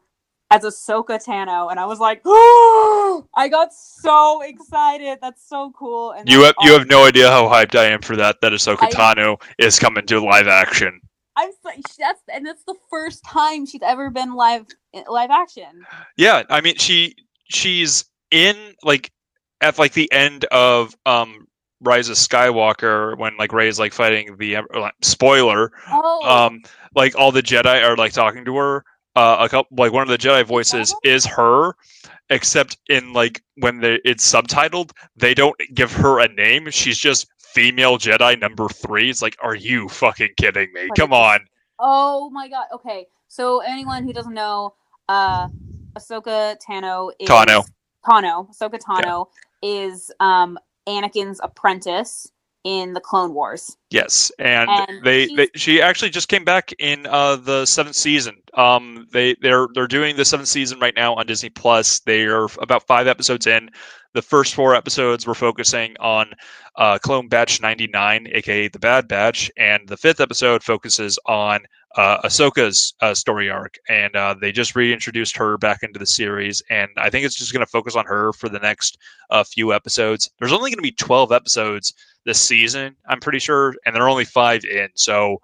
as Ahsoka Tano, and I was like, oh, [GASPS] I got so excited. That's so cool. And You have you have no idea how hyped I am for that. That Ahsoka I- Tano is coming to live action. I'm that's and that's the first time she's ever been live live action. Yeah, I mean she she's in like at like the end of um Rise of Skywalker when like Rey's like fighting the like, spoiler Oh, um like all the Jedi are like talking to her. Uh, a couple like one of the Jedi voices is her, except in like when they it's subtitled, they don't give her a name. She's just female Jedi number three. It's like, are you fucking kidding me? Come on. oh my god. Okay, so anyone who doesn't know, uh, Ahsoka Tano is Tano. Tano. Ahsoka Tano is um Anakin's apprentice in the Clone Wars. Yes, and, And they, they, she actually just came back in uh, the seventh season. Um, they they're they're doing the seventh season right now on Disney Plus. They are about five episodes in. The first four episodes were focusing on uh, Clone Batch ninety nine, aka the Bad Batch, and the fifth episode focuses on uh, Ahsoka's uh, story arc. And uh, they just reintroduced her back into the series, and I think it's just going to focus on her for the next uh, few episodes. There's only going to be twelve episodes this season, I'm pretty sure, and they're only five in. So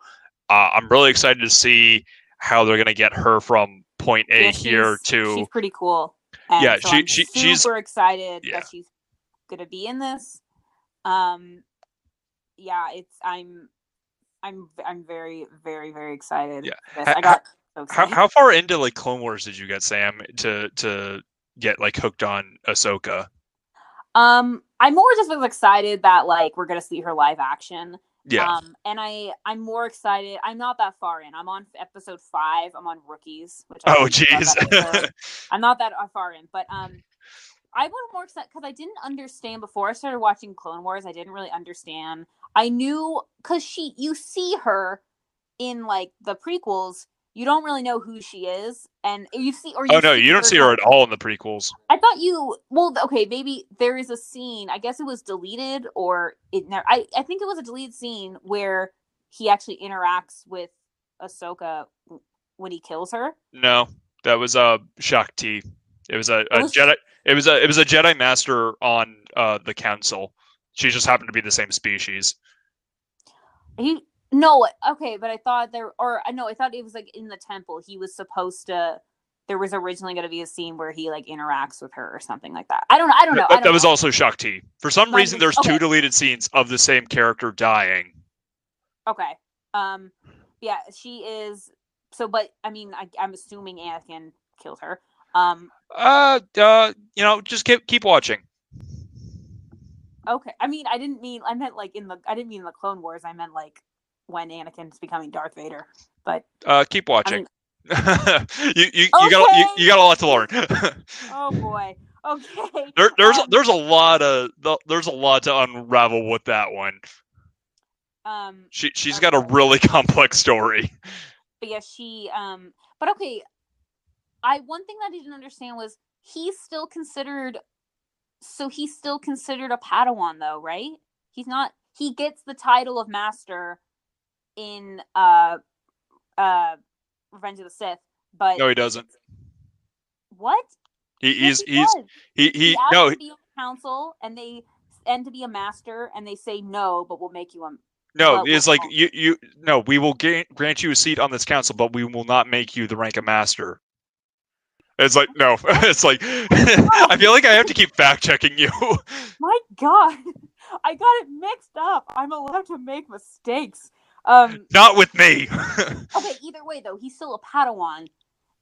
uh, I'm really excited to see how they're going to get her from point A Yeah, here to. she's pretty cool. And Yeah, so she- I'm she- super she's- super excited Yeah. that she's gonna be in this. Um, yeah, it's I'm I'm I'm very very very excited. Yeah. for I got so how, excited. how far into like Clone Wars did you get, Sam, to to get like hooked on Ahsoka? Um, I'm more just was excited that like we're gonna see her live action. Yeah, Um, and I I'm more excited. I'm not that far in. I'm on episode five. I'm on rookies. Which I oh jeez. [LAUGHS] I'm not that far in, but um, I was more excited because I didn't understand before I started watching Clone Wars. I didn't really understand. I knew because she, you see her in like the prequels. you don't really know who she is, and you see or you oh no, you don't see her at all in the prequels. I thought you well okay maybe there is a scene I guess it was deleted or it never I I think it was a deleted scene where he actually interacts with Ahsoka when he kills her. No, that was a uh Shaak Ti. It was a, a was- Jedi. It was a it was a Jedi Master on uh the Council. She just happened to be the same species. He no okay, but I thought there or I know I thought it was like in the temple. He was supposed to. There was originally going to be a scene where he like interacts with her or something like that. I don't know. I don't know. That, don't that was know. also Shaak Ti. For some Might reason, there's okay. two deleted scenes of the same character dying. Okay. Um. Yeah, she is. So, but I mean, I, I'm assuming Anakin killed her. Um. Uh, uh, you know, just keep keep watching. Okay. I mean, I didn't mean. I meant like in the. I didn't mean the Clone Wars. I meant like when Anakin's becoming Darth Vader. But Uh, keep I watching. mean, [LAUGHS] you you, you got you, you got a lot to learn. [LAUGHS] oh boy. Okay. [LAUGHS] there, there's Um, there's a lot of there's a lot to unravel with that one. um. She she's got a really complex story. But yeah, she. Um. But okay. I one thing that I didn't understand was he's still considered. So he's still considered a Padawan, though, right? He's not. He gets the title of Master in uh uh Revenge of the Sith, but No, he doesn't. What? He, he's he he's does. he he asked no to be on council, and they and to be a master, and they say no, but we'll make you a. no. It's like you you no. We will ga- grant you a seat on this council, but we will not make you the rank of master. It's like no. [LAUGHS] It's like [LAUGHS] I feel like I have to keep fact checking you. [LAUGHS] My God, I got it mixed up. I'm allowed to make mistakes. Um. not with me. Okay. Either way, though, he's still a Padawan,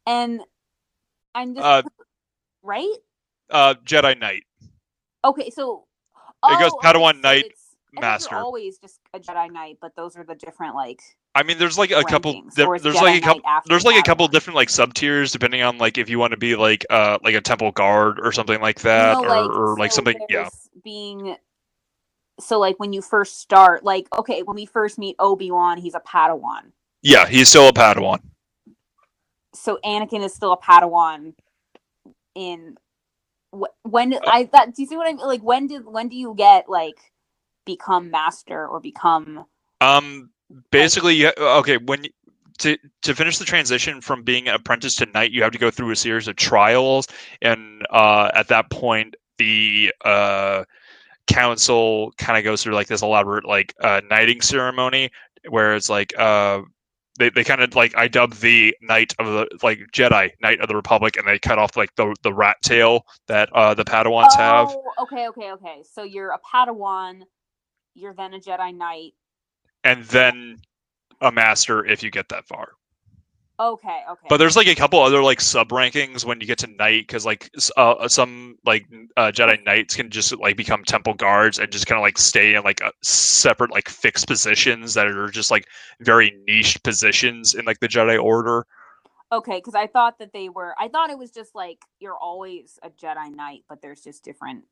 and I'm just Uh, right. uh, Jedi Knight. Okay, so It goes oh, Padawan so Knight, it's- Master. Always just a Jedi Knight, but those are the different like. I mean, there's like a couple. There, there's like a couple. There's like a couple different like sub tiers depending on like if you want to be like uh like a temple guard or something like that No, or, or like so something. Yeah. Being so like when you first start, like okay, when we first meet Obi Wan, he's a Padawan. Yeah, he's still a Padawan. So Anakin is still a Padawan. In when Uh, I that do you see what I mean? Like when did when do you get like become master or become Um, basically, you, okay, when to to finish the transition from being an apprentice to knight, you have to go through a series of trials, and uh, at that point, the uh, council kind of goes through like this elaborate like uh, knighting ceremony, where it's like uh. They, they kind of like I dub the knight of the like Jedi knight of the Republic, and they cut off like the the rat tail that uh, the Padawans have. Oh, okay, okay, okay. So you're a Padawan, you're then a Jedi Knight. And then a master if you get that far. Okay, okay. But there's like a couple other like sub rankings when you get to knight because like uh, some like uh, Jedi knights can just like become temple guards and just kind of like stay in like a separate like fixed positions that are just like very niche positions in like the Jedi Order. Okay, because I thought that they were. I thought it was just like you're always a Jedi Knight, but there's just different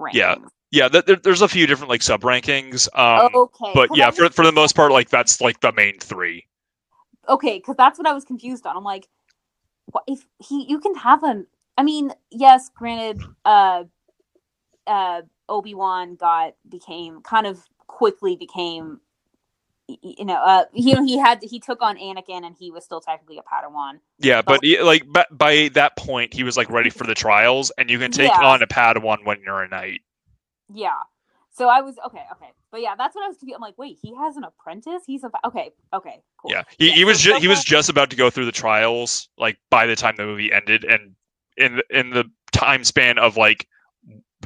rankings. Yeah, Yeah, th- there, there's a few different like sub rankings. Um, okay. but yeah, for for the most part, like that's like the main three. okay, because that's what I was confused on. I'm like, what if he? You can have an. I mean, yes, granted, uh, uh, Obi Wan got became kind of quickly became. You know, uh, know, he had he took on Anakin, and he was still technically a Padawan. Yeah, but he, like by, by that point, he was like ready for the trials, and you can take Yeah. on a Padawan when you're a knight. Yeah. So I was okay, okay, but yeah, that's what I was. confused. I'm like, wait, he has an apprentice. He's a okay, okay, cool. Yeah, he, Yeah, he was so ju- he was [LAUGHS] just about to go through the trials like by the time the movie ended, and in the- in the time span of like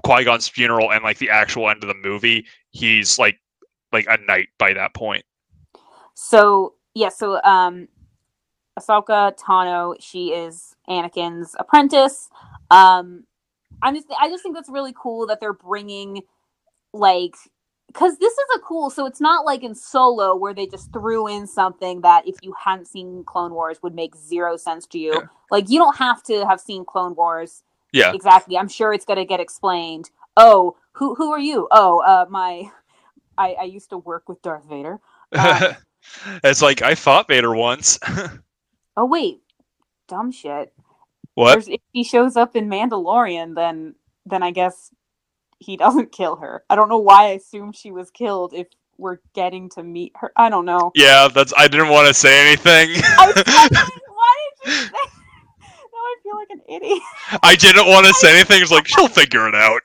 Qui Gon's funeral and like the actual end of the movie, he's like like a knight by that point. So yeah, so um, Ahsoka Tano, she is Anakin's apprentice. Um, I'm just, I just think that's really cool that they're bringing like, because this is a cool. So it's not like in Solo where they just threw in something that if you hadn't seen Clone Wars would make zero sense to you. Yeah. Like you don't have to have seen Clone Wars Yeah, exactly. I'm sure it's gonna get explained. Oh, who who are you? Oh, uh, my, I I used to work with Darth Vader. [LAUGHS] Um, it's like I fought Vader once. [LAUGHS] Oh wait, dumb shit. What? There's, if he shows up in Mandalorian, then then I guess he doesn't kill her. I don't know why I assumed she was killed if we're getting to meet her. I don't know. Yeah, that's. I didn't want to say anything. [LAUGHS] I [LAUGHS] like, why did you say? Now I feel like an idiot. I didn't want to say anything. It's like she'll figure it out.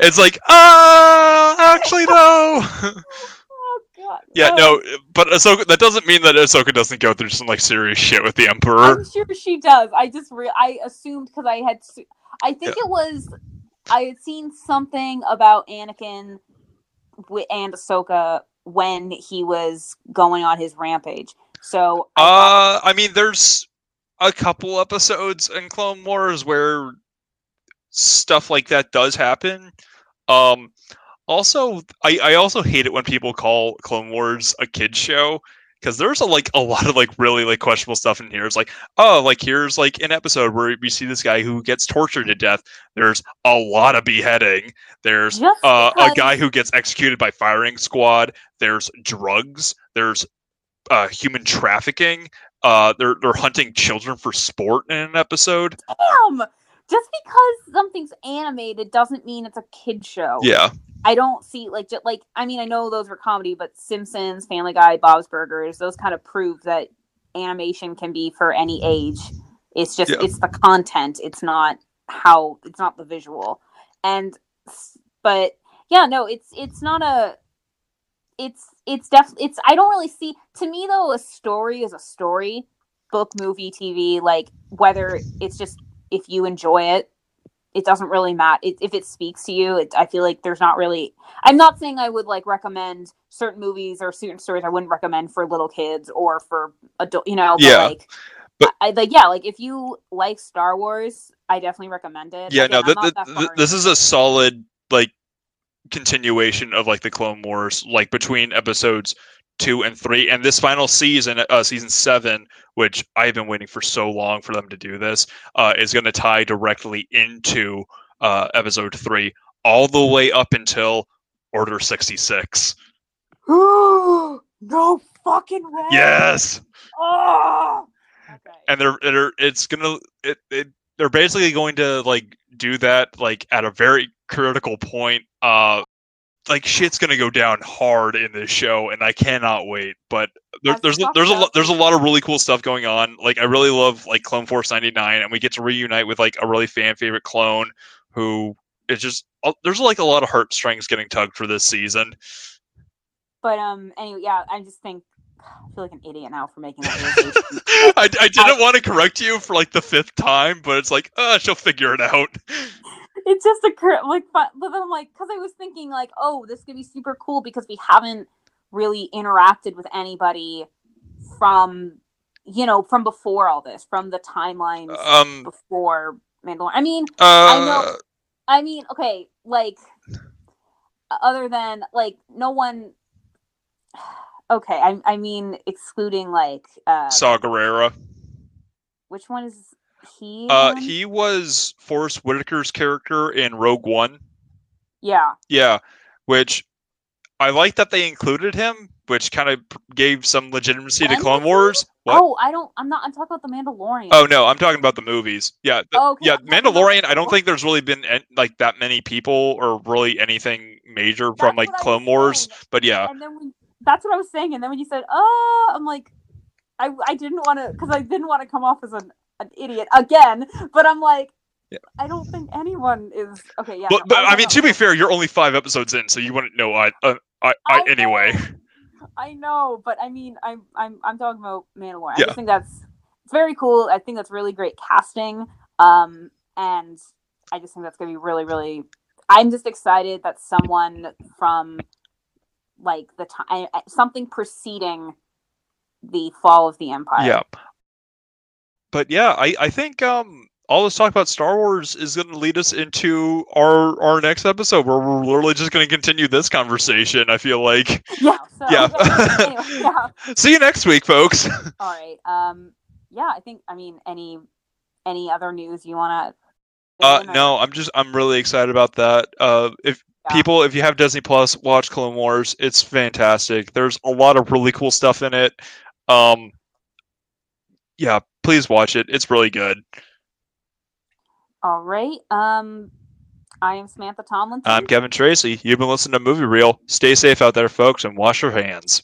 It's like, uh, actually no. oh god. yeah, Oh, no, but Ahsoka. That doesn't mean that Ahsoka doesn't go through some like serious shit with the Emperor. I'm sure she does. I just re- I assumed because I had su- I think it was I had seen something about Anakin wi- and Ahsoka when he was going on his rampage. So I Uh, I mean, there's a couple episodes in Clone Wars where stuff like that does happen. Um, also, I, I also hate it when people call Clone Wars a kids show because there's a like a lot of like really like questionable stuff in here. It's like, oh, like here's like an episode where we see this guy who gets tortured to death. There's a lot of beheading. There's uh, a guy who gets executed by firing squad. There's drugs. There's uh, human trafficking. Uh, they're they're hunting children for sport in an episode. damn. Just because something's animated doesn't mean it's a kid show. Yeah, I don't see like just like I mean I know those were comedy, but Simpsons, Family Guy, Bob's Burgers, those kind of prove that animation can be for any age. It's just Yeah. it's the content. It's not how it's not the visual. And but yeah, no, it's it's not a it's it's definitely it's I don't really see to me though a story is a story, book, movie, TV, like whether it's just if you enjoy it it doesn't really matter it, if it speaks to you it, i feel like there's not really i'm not saying i would like recommend certain movies or certain stories i wouldn't recommend for little kids or for adult you know but Yeah, like but- I, like yeah like if you like star wars i definitely recommend it yeah. Again, no, I'm th- not th- that th- far this is a solid like continuation of like the Clone Wars, like between episodes two and three, and this final season, uh, season seven, which I've been waiting for so long for them to do this, uh, is going to tie directly into uh, episode three, all the way up until Order sixty six. [GASPS] no fucking way Yes. oh! okay. and they're they're it's gonna it, it they're basically going to like do that like at a very critical point uh like shit's gonna go down hard in this show and i cannot wait but there, there's a, there's a up. lo- there's a lot of really cool stuff going on. Like i really love like clone force 99 and we get to reunite with like a really fan favorite clone who is just uh, there's like a lot of heartstrings getting tugged for this season. But um anyway yeah i just think i feel like an idiot now for making that [LAUGHS] I, I didn't want to correct you for like the fifth time but it's like uh she'll figure it out [LAUGHS] it just occurred like but, but then I'm like because I was thinking like oh this could be super cool because we haven't really interacted with anybody from you know from before all this from the timelines um before Mandalorian. I mean uh know- I mean okay like other than like no one [SIGHS] okay I I mean excluding like uh Saw Gerrera. which one is he Uh, he was Forest Whitaker's character in Rogue One. yeah Yeah, which I like that they included him, which kind of gave some legitimacy to Clone Wars. What? oh I don't I'm not I'm talking about the Mandalorian Oh no, I'm talking about the movies. Yeah, th- Oh, okay, yeah. Mandalorian. I don't think there's really been like that many people or really anything major from like Clone Wars. saying. But yeah, and then when that's what I was saying, and then when you said, "Oh," I'm like, I I didn't want to because I didn't want to come off as an, an idiot again, but I'm like, Yeah. I don't think anyone is okay. Yeah, but, but was I mean, talking to be fair, you're only five episodes in, so you wouldn't know. I, uh, I, I, I anyway. know, I know, but I mean, I'm I'm I'm talking about Mandalorian. I just think that's it's very cool. I think that's really great casting. Um, and I just think that's gonna be really really. I'm just excited that someone from like the time something preceding the fall of the empire. Yeah. But yeah, I, I think um all this talk about Star Wars is going to lead us into our our next episode where we're literally just going to continue this conversation. I feel like. [LAUGHS] Yeah. So, Yeah. [LAUGHS] anyway, [LAUGHS] yeah. See you next week, folks. All right. Um. Yeah. I think. I mean, any any other news you want to? Uh, no, I'm just I'm really excited about that. Uh, if Yeah. people, if you have Disney Plus, watch Clone Wars. It's fantastic. There's a lot of really cool stuff in it. Um, yeah, please watch it. It's really good. All right. Um, I am Samantha Tomlinson. I'm Kevin Tracy. You've been listening to Movie Reel. Stay safe out there, folks, and wash your hands.